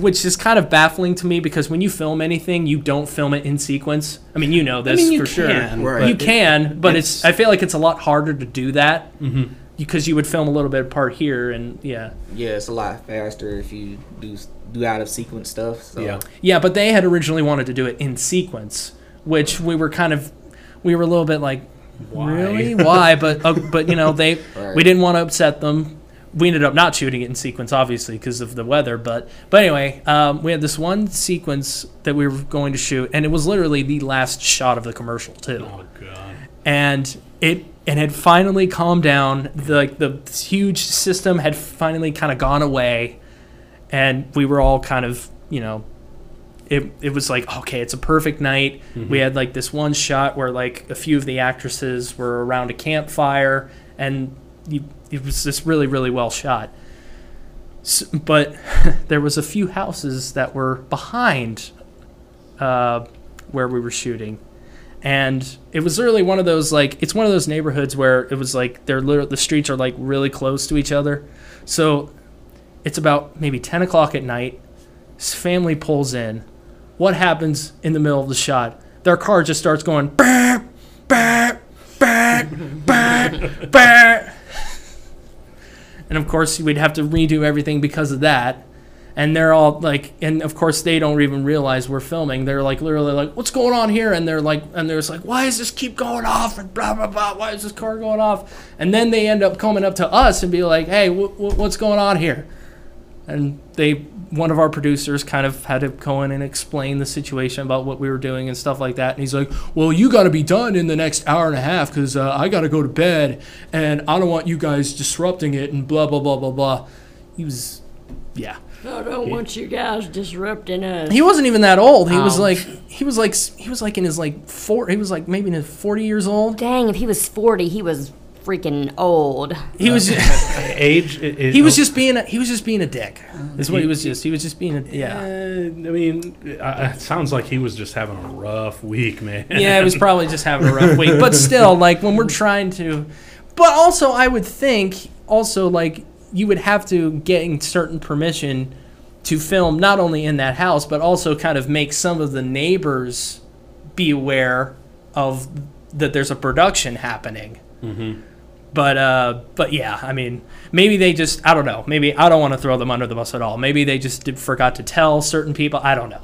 which is kind of baffling to me because when you film anything you don't film it in sequence i mean you know this mean, you for sure Right. you can but it's, it's- i feel like it's a lot harder to do that Mhm. Because you would film a little bit apart here and yeah Yeah, it's a lot faster if you do do out of sequence stuff. So. Yeah. yeah but they had originally wanted to do it in sequence which we were kind of we were a little bit like Why? really why but uh, but you know they *laughs* Right. we didn't want to upset them we ended up not shooting it in sequence obviously because of the weather but but anyway um, we had this one sequence that we were going to shoot and it was literally the last shot of the commercial too Oh god. and it and had finally calmed down. The, like the huge system had finally kind of gone away and we were all kind of you know it, it was like okay it's a perfect night. We had like this one shot where like a few of the actresses were around a campfire and you, it was just really really well shot. S but *laughs* there was a few houses that were behind uh, where we were shooting and it was really one of those like it's one of those neighborhoods where it was like they're the streets are like really close to each other. So it's about maybe 10 o'clock at night. This family pulls in. What happens in the middle of the shot? Their car just starts going "Bah, bah, bah, bah, bah." *laughs* and of course we'd have to redo everything because of that and they're all like and of course they don't even realize we're filming. They're like literally like what's going on here? And they're like and they're like why does this keep going off? And blah blah blah why is this car going off? And then they end up coming up to us and be like hey wh- wh- what's going on here? And they one of our producers kind of had to go in and explain the situation about what we were doing and stuff like that. And he's like well you got to be done in the next hour and a half because uh, i got to go to bed and i don't want you guys disrupting it and blah blah blah blah blah. He was yeah I don't want you guys disrupting us. he wasn't even that old. He was Oh. like he was like he was like in his like four. He was like maybe in his forty years old. Dang, if he was 40, he was freaking old. He was Age. It, it- he was just being a, he was just being a dick. Is what he was just. He was just being a yeah. Uh, I mean, uh, it sounds like he was just having a rough week, man. Yeah, he was probably just having a rough week. But still, like when we're trying to, but also I would think also like you would have to getting certain permission to film not only in that house but also kind of make some of the neighbors be aware of that there's a production happening. But uh, but yeah, I mean, maybe they just I don't know. Maybe I don't want to throw them under the bus at all. Maybe they just did, forgot to tell certain people. I don't know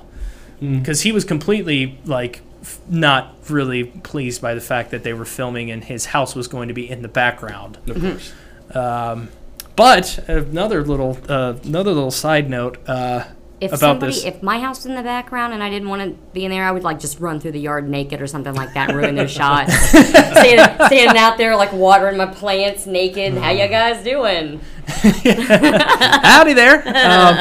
because he was completely like f- not really pleased by the fact that they were filming and his house was going to be in the background. of course. Um, but another little uh, another little side note uh, If about somebody, this. if my house was in the background and I didn't want to be in there, I would like just run through the yard naked or something like that ruin their *laughs* shot. *laughs* standing, standing out there like watering my plants naked. How you guys doing? *laughs* Howdy there. Um,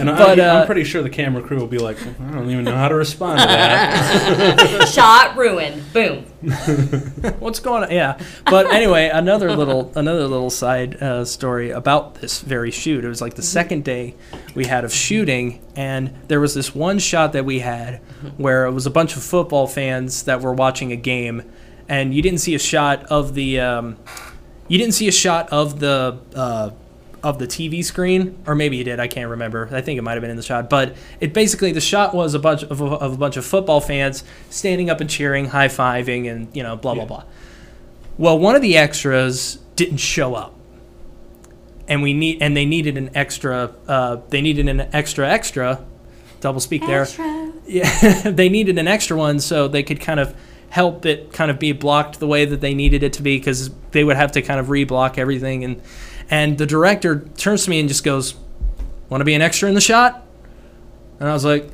And But, I, uh, I'm pretty sure the camera crew will be like, I don't even know how to respond to that. *laughs* shot ruined. Boom. *laughs* what's going on? Yeah. But anyway, another little another little side uh, story about this very shoot. It was like the second day we had of shooting, and there was this one shot that we had where it was a bunch of football fans that were watching a game, and you didn't see a shot of the um, you didn't see a shot of the uh, of the TV screen, or maybe you did. I can't remember. I think it might have been in the shot, but it basically the shot was a bunch of, of a bunch of football fans standing up and cheering, high fiving, and you know, blah blah Yeah. blah. Well, one of the extras didn't show up, and we need and they needed an extra. Uh, they needed an extra extra. Double speak there. Yeah, *laughs* they needed an extra one so they could kind of help it kind of be blocked the way that they needed it to be because they would have to kind of reblock everything and And the director turns to me and just goes, "Want to be an extra in the shot?" And I was like,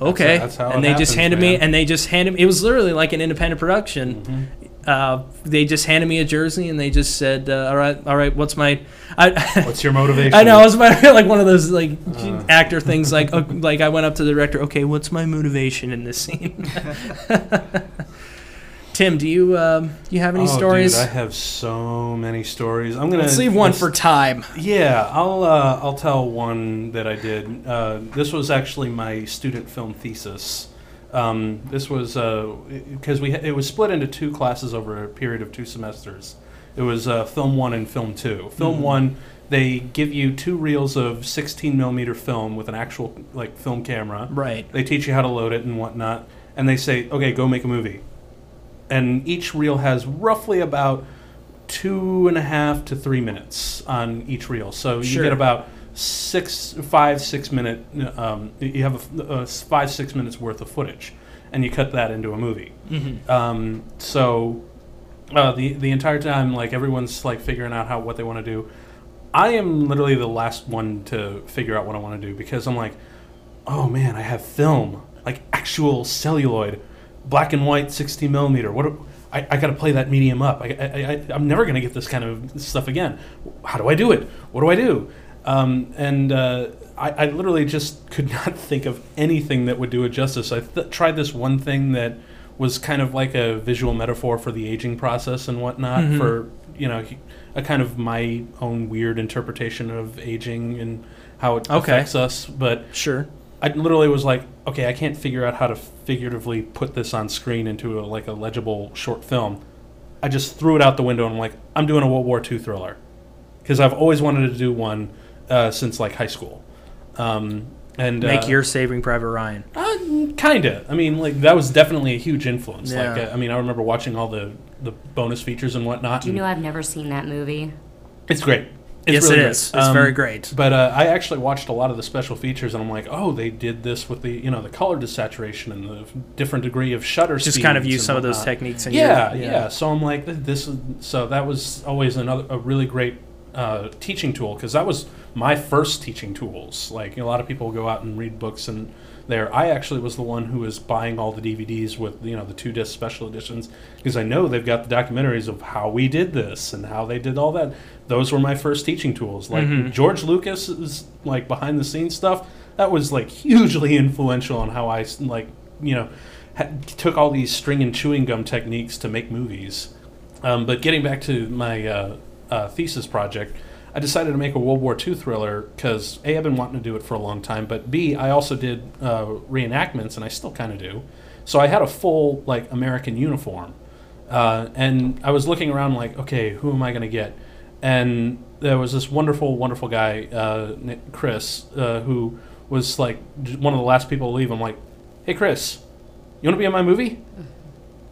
"Okay." that's how and they just happens, handed me, and they just handed. It was literally like an independent production. Mm-hmm. Uh, they just handed me a jersey and they just said, uh, "All right, all right, what's my?" *laughs* I, What's your motivation? I know it was my, *laughs* like one of those like Uh. actor things. Like oh, *laughs* like I went up to the director. Okay, what's my motivation in this scene? Tim, do you um, you have any oh, stories? Dude, I have so many stories. I'm gonna Let's leave one for time. Yeah, I'll uh, I'll tell one that I did. Uh, this was actually my student film thesis. Um, this was because we it was split into two classes over a period of two semesters. It was uh, film one and film two. Film Mhm. one, they give you two reels of 16 millimeter film with an actual like film camera. Right. They teach you how to load it and whatnot, and they say, okay, go make a movie. And each reel has roughly about two and a half to three minutes on each reel. So you Sure. get about six, five, six minute. Um, you have a, a five, six minutes worth of footage, and you cut that into a movie. Mm-hmm. Um, so uh, the the entire time, like everyone's like figuring out how what they want to do. I am literally the last one to figure out what I want to do because I'm like, oh man, I have film, like actual celluloid, black and white, 60 millimeter. What? do- I, I got to play that medium up. I, I, I, I'm never going to get this kind of stuff again. How do I do it? What do I do? Um, and uh, I, I literally just could *laughs* not think of anything that would do it justice. I th- tried this one thing that was kind of like a visual metaphor for the aging process and whatnot Mhm. for you know a kind of my own weird interpretation of aging and how it Okay. affects us but Sure. I literally was like okay i can't figure out how to figuratively put this on screen into a, like a legible short film i just threw it out the window and i'm like i'm doing a world war ii thriller because i've always wanted to do one uh, since like high school um, and Make uh, your Saving Private Ryan. uh, kinda. I mean, like that was definitely a huge influence. Like, Yeah. uh, I mean, I remember watching all the the bonus features and whatnot. Do you and know I've never seen that movie? it's great. It's yes, really it great. is. It's Um, very great. But uh, I actually watched a lot of the special features, and I'm like, oh, they did this with the you know the color desaturation and the different degree of shutter. Just kind of use some of those techniques. Yeah, your, yeah, So I'm like, this is so that was always another a really great uh, teaching tool because that was my first teaching tools. Like a lot of people go out and read books and there. I actually was the one who was buying all the DVDs with you know the two disc special editions because I know they've got the documentaries of how we did this and how they did all that. Those were my first teaching tools. Like Mhm. George Lucas is like behind the scenes stuff. That was like hugely *laughs* influential on how I like you know ha- took all these string and chewing gum techniques to make movies. Um, but getting back to my uh, uh, thesis project, I decided to make a World War II thriller because A, I've been wanting to do it for a long time, but B, I also did uh, reenactments, and I still kind of do. So I had a full like American uniform, uh, and I was looking around like, okay, who am I going to get? And there was this wonderful, wonderful guy, uh, Chris, uh, who was like one of the last people to leave. I'm like, hey, Chris, you want to be in my movie?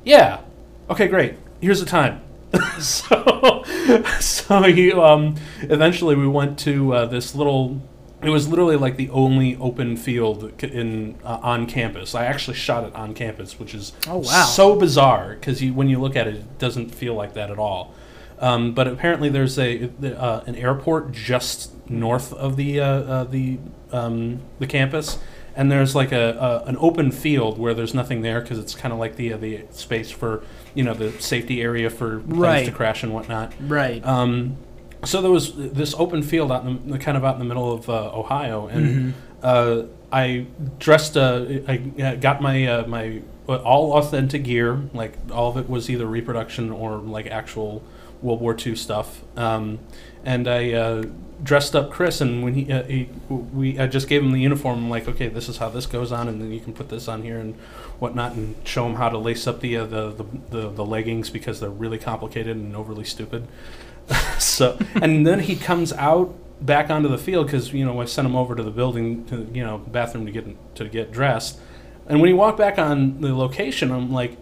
Yeah. Okay, great. Here's the time. *laughs* so, *laughs* so he, um, eventually we went to uh, this little. It was literally like the only open field in uh, on campus. I actually shot it on campus, which is Oh, wow. so bizarre because you, when you look at it, it doesn't feel like that at all. Um, but apparently, there's a uh, an airport just north of the uh, uh, the um, the campus, and there's like a, a an open field where there's nothing there because it's kind of like the uh, the space for you know the safety area for planes Right. to crash and whatnot. Right. Um, so there was this open field out in the, kind of out in the middle of uh, Ohio, and Mm-hmm. uh, I dressed. Uh, I got my uh, my uh, all authentic gear. Like all of it was either reproduction or like actual World War II stuff. Um, and I uh, dressed up Chris, and when he, uh, he we I just gave him the uniform. I'm like, okay, this is how this goes on, and then you can put this on here and whatnot, and show him how to lace up the uh, the, the, the the leggings because they're really complicated and overly stupid. *laughs* so and then he comes out back onto the field because you know I sent him over to the building to you know bathroom to get to get dressed, and when he walked back on the location, I'm like,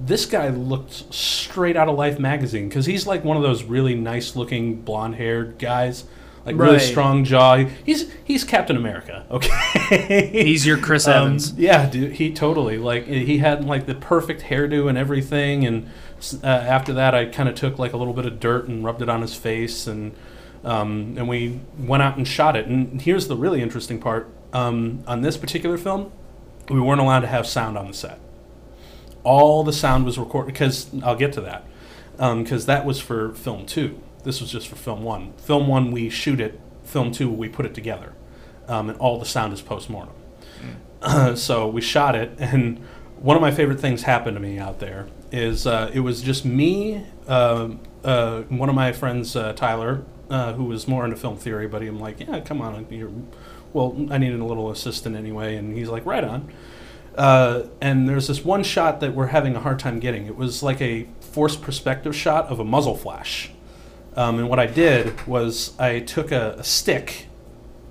this guy looked straight out of Life magazine because he's like one of those really nice looking blonde haired guys. Like really strong jaw. He's he's Captain America. *laughs* Okay. He's your Chris Um, Evans. yeah, dude, he totally like he had like the perfect hairdo and everything. And uh, after that, I kind of took like a little bit of dirt and rubbed it on his face, and Um, and we went out and shot it. And here's the really interesting part: um, on this particular film, we weren't allowed to have sound on the set. All the sound was recorded because I'll get to that because that was for film two. This was just for film one. Film one, we shoot it. Film two, we put it together, um, and all the sound is post mortem. *clears throat* so we shot it, and one of my favorite things happened to me out there is uh, it was just me, uh, uh, one of my friends, uh, Tyler, uh, who was more into film theory, but I'm like, yeah, come on, you're, well, I needed a little assistant anyway, and he's like, right on. Uh, and there's this one shot that we're having a hard time getting. It was like a forced perspective shot of a muzzle flash. Um, and what I did was I took a, a stick,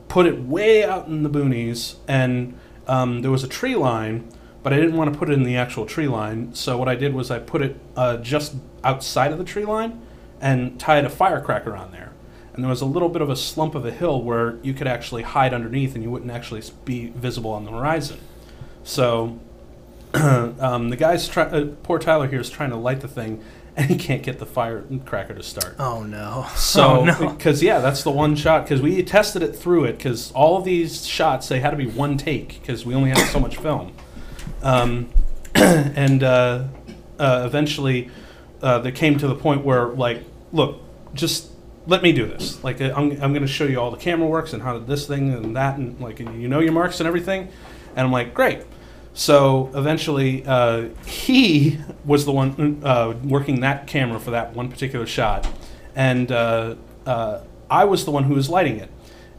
put it way out in the boonies, and um, there was a tree line, but I didn't want to put it in the actual tree line. So what I did was I put it uh, just outside of the tree line and tied a firecracker on there. And there was a little bit of a slump of a hill where you could actually hide underneath and you wouldn't actually be visible on the horizon. So *clears throat* um, the guy's try- uh, poor Tyler here is trying to light the thing, *laughs* and he can't get the firecracker to start. Oh no. *laughs* So, oh, no. because yeah, that's the one shot. Because we tested it through it. Because all of these shots they had to be one take because we only had so much film. Um, *clears throat* and uh, uh, eventually, uh, they came to the point where like, look, just let me do this. Like, uh, I'm I'm going to show you all the camera works and how did this thing and that and like you know your marks and everything. And I'm like, great. So eventually, uh, he was the one uh, working that camera for that one particular shot, and uh, uh, I was the one who was lighting it.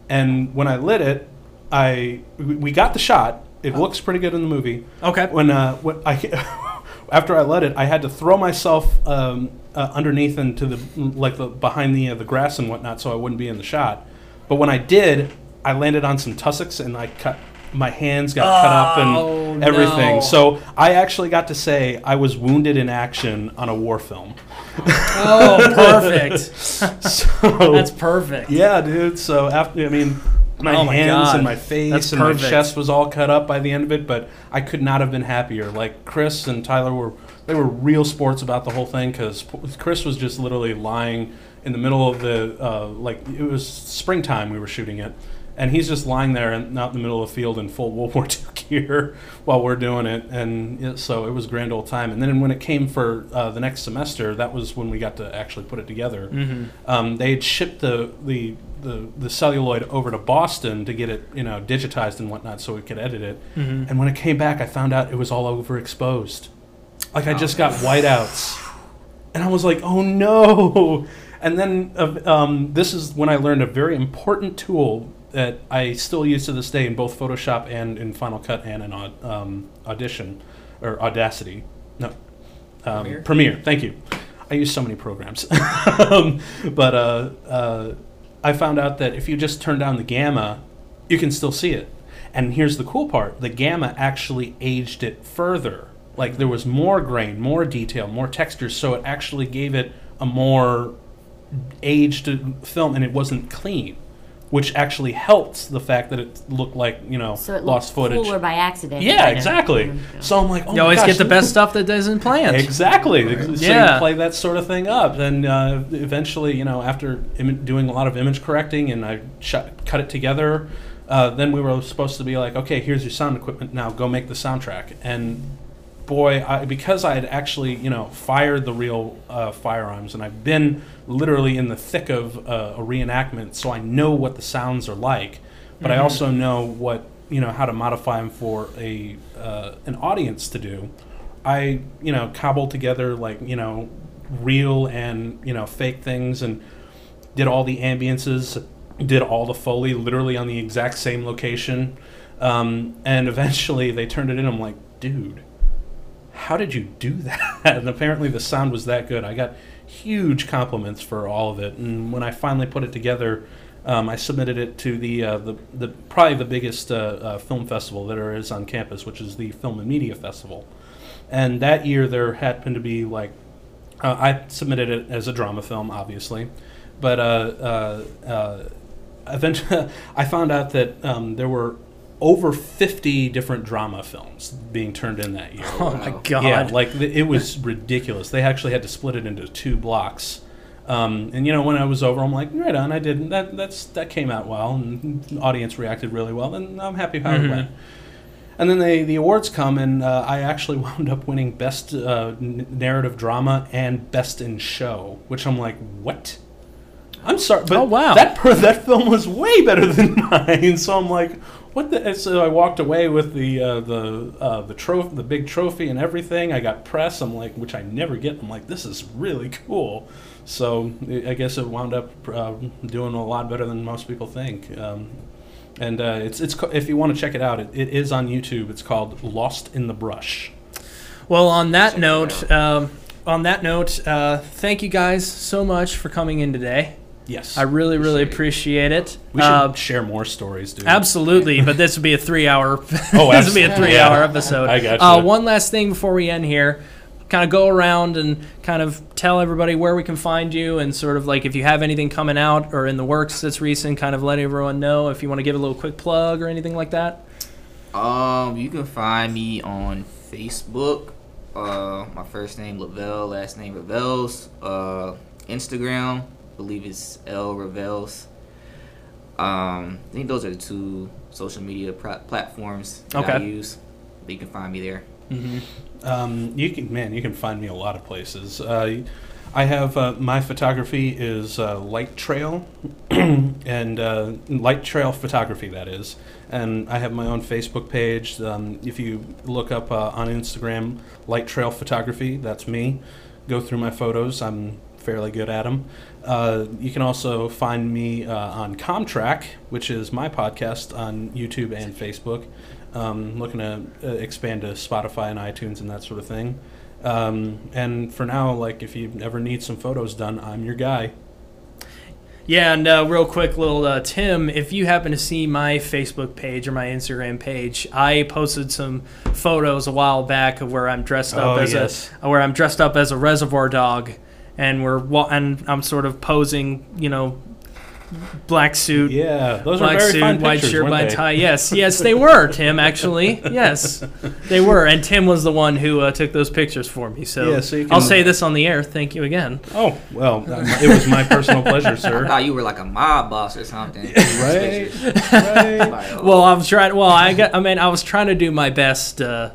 And when I lit it, I we got the shot. It looks pretty good in the movie. Okay. When uh, when I *laughs* after I lit it, I had to throw myself um, uh, underneath into the like the behind the uh, the grass and whatnot, so I wouldn't be in the shot. But when I did, I landed on some tussocks and I cut my hands got cut up Oh, and everything. no. So I actually got to say I was wounded in action on a war film. Oh, *laughs* perfect. So That's perfect. yeah, dude. So after, I mean, my Oh hands and my face That's and my chest was all cut up by the end of it, but I could not have been happier. Like Chris and Tyler were, they were real sports about the whole thing because Chris was just literally lying in the middle of the, uh, like it was springtime we were shooting it. And he's just lying there and out in the middle of the field in full World War II *laughs* gear while we're doing it, and it, so it was a grand old time. And then when it came for uh, the next semester, that was when we got to actually put it together Mm-hmm. um, they had shipped the, the the the celluloid over to Boston to get it you know digitized and whatnot so we could edit it. Mm-hmm. And when it came back, I found out it was all overexposed. Like I just got whiteouts, and I was like, oh no. And then uh, um, this is when I learned a very important tool that I still use to this day in both Photoshop and in Final Cut and in um, Audition or Audacity. No, um, Premiere? Premiere. Thank you. I use so many programs, *laughs* um, but uh, uh, I found out that if you just turn down the gamma, you can still see it. And here's the cool part: the gamma actually aged it further. Like there was more grain, more detail, more texture, so it actually gave it a more aged film, and it wasn't clean, which actually helped the fact that it looked like you know So it lost footage. cooler by accident. Yeah, kind of. exactly. Mm, So I'm like, oh You my always gosh, get the best stuff that isn't planned. Exactly. So Yeah. you play that sort of thing up, and uh, eventually, you know, after Im- doing a lot of image correcting, and I shot, cut it together, uh, then we were supposed to be like, okay, here's your sound equipment. Now go make the soundtrack. And boy, I, because I had actually, you know, fired the real uh, firearms, and I've been literally in the thick of uh, a reenactment, so I know what the sounds are like. But I Mhm. also know what you know how to modify them for a uh, an audience to do. I you know cobbled together like you know real and you know fake things and did all the ambiances, did all the foley literally on the exact same location, um, and eventually they turned it in. I'm like, dude, how did you do *laughs* that? and apparently the sound was that good. I got huge compliments for all of it, and when I finally put it together. Um, I submitted it to the, uh, the the probably the biggest uh, uh, film festival that there is on campus, which is the Film and Media Festival. And that year there happened to be like uh, I submitted it as a drama film, obviously, but uh, uh, eventually *laughs* I found out that um, there were over 50 different drama films being turned in that year. *laughs* Oh my god. Yeah, like th- it was *laughs* ridiculous. They actually had to split it into two blocks Um, and you know, when I was over, I'm like, right on, I did that. That's that came out well, and the audience reacted really well. And I'm happy how Mhm. it went. And then they, the awards come, and uh, I actually *laughs* wound up winning best uh, n- narrative drama and best in show, which I'm like, what? I'm sorry, but Oh, wow. that per- that film was way better than mine. So I'm like, what the? and So I walked away with the uh, the uh, the trophy, the big trophy, and everything. I got press. I'm like, which I never get. I'm like, this is really *laughs* cool. So I I guess it wound up uh, doing a lot better than most people think. Um, and uh, it's it's if you want to check it out, it, it is on YouTube. It's called Lost in the Brush. Well, on that Check it note, um, on that note, uh, thank you guys so much for coming in today. Yes, I really, really Appreciate appreciate it. we should Uh, share more stories, dude. Absolutely, but this would be a three-hour. *laughs* Oh, this would be a absolutely. three-hour Yeah. episode. I gotcha. Uh, one last thing before we end here, kind of go around and kind of tell everybody where we can find you, and sort of like if you have anything coming out or in the works that's recent, kind of let everyone know. If you want to give a little quick plug or anything like that. Um, you can find me on Facebook. Uh, my first name Lavelle, last name Revels. Uh, Instagram, believe it's L Revels. Um, I think those are the two social media pr- platforms that I use. But you can find me there. Mm-hmm. Um, you can, man, you can find me a lot of places. Uh, I have uh, my photography is uh, Light Trail, *clears throat* and uh, Light Trail photography that is, and I have my own Facebook page. Um, if you look up uh, on Instagram, Light Trail Photography, that's me. Go through my photos. I'm fairly good at them. Uh, you can also find me uh, on Comtrack, which is my podcast on YouTube and Facebook. Um, looking to uh, expand to Spotify and iTunes and that sort of thing. Um, and for now, like if you ever need some photos done, I'm your guy. Yeah, and uh, real quick, little uh, Tim, if you happen to see my Facebook page or my Instagram page, I posted some photos a while back of where I'm dressed up Oh, as yes. a where I'm dressed up as a reservoir dog, and we're wa- and I'm sort of posing, you know, black suit, Yeah, those are black very suit, fine white pictures, shirt, weren't white they? tie. Yes, yes, they were. Tim, actually, yes, *laughs* they were, and Tim was the one who uh, took those pictures for me. So, Yeah, so you I'll say this on the air. Thank you again. Oh well, um, it was my personal pleasure, I sir. thought you were like a mob boss or something. *laughs* right, right. Well, I was trying. Well, I got. I mean, I was trying to do my best. Uh,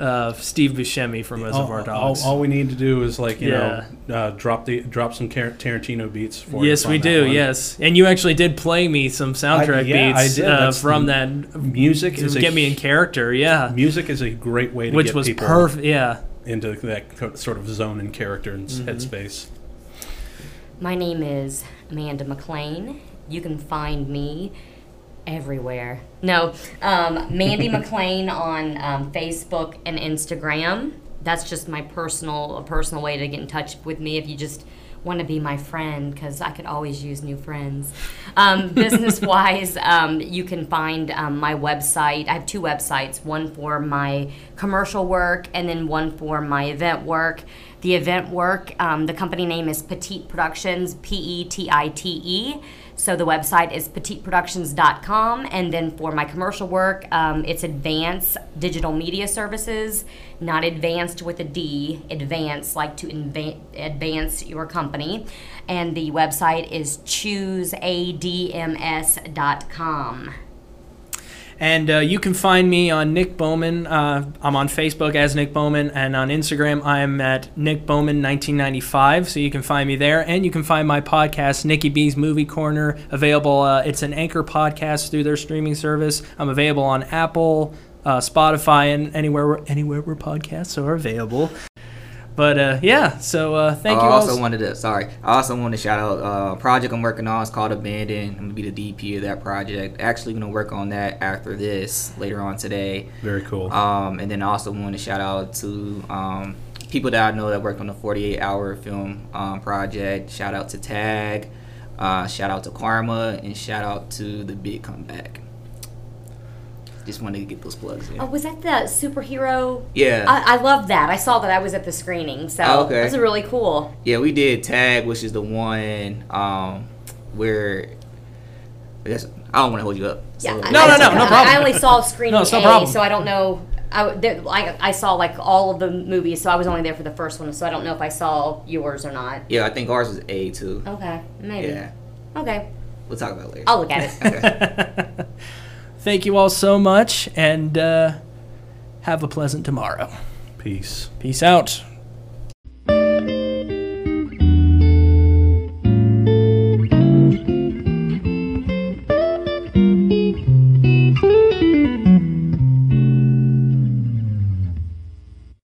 uh, Steve Buscemi from Reservoir All, Dogs. all, all we need to do is like you Yeah. know uh, drop the drop some Tarantino beats for you. yes, we do. one. Yes, and you actually did play me some soundtrack yeah, I beats did. Uh, from the- that Music to is a get me in character. Yeah, music is a great way to which get was perfect. Yeah. into that sort of zone and character and s Mhm. headspace. My name is Amanda McLean. You can find me everywhere. No, um, Mandy *laughs* McLean on um, Facebook and Instagram. That's just my personal a personal way to get in touch with me if you just want to be my friend because I could always use new friends. Um, *laughs* business wise, um, you can find um, my website. I have two websites one for my commercial work and then one for my event work. The event work, um, the company name is Petite Productions, P E T I T E. So the website is petiteproductions.com. And then for my commercial work, um, it's Advanced Digital Media Services, not advanced with a D, advanced, like to advance your company. And the website is chooseadms.com. And uh, you can find me on Nick Bowman. Uh, I'm on Facebook as Nick Bowman, and on Instagram I'm at Nick Bowman 1995. So you can find me there, and you can find my podcast, Nikki B's Movie Corner, available. Uh, it's an Anchor podcast through their streaming service. I'm available on Apple, uh, Spotify, and anywhere where, anywhere where podcasts are available. But uh, yeah, so uh, thank I you all. also wanted to sorry. I also want to shout out uh, a project I'm working on. It's called Abandon. I'm gonna be the DP of that project. Actually, gonna work on that after this later on today. Very cool. Um, and then I also want to shout out to um, people that I know that worked on the 48 hour film um, project. Shout out to Tag. Uh, shout out to Karma and shout out to the Big Comeback just wanted to get those plugs in. Oh, was that the superhero? Yeah. I, I love that. I saw that. I was at the screening, so oh, okay. this is really cool. Yeah, we did Tag, which is the one um, where I guess I don't want to hold you up. Yeah. So. I, no, I, no, no, no problem. I only saw screening no, no problem. So I don't know. I, there, I, I saw like all of the movies, so I was only there for the first one, so I don't know if I saw yours or not. Yeah, I think ours was A too. Okay, maybe. Yeah. Okay. We'll talk about it later. I'll look at it. okay. *laughs* *laughs* Thank you all so much, and uh, have a pleasant tomorrow. Peace. Peace out.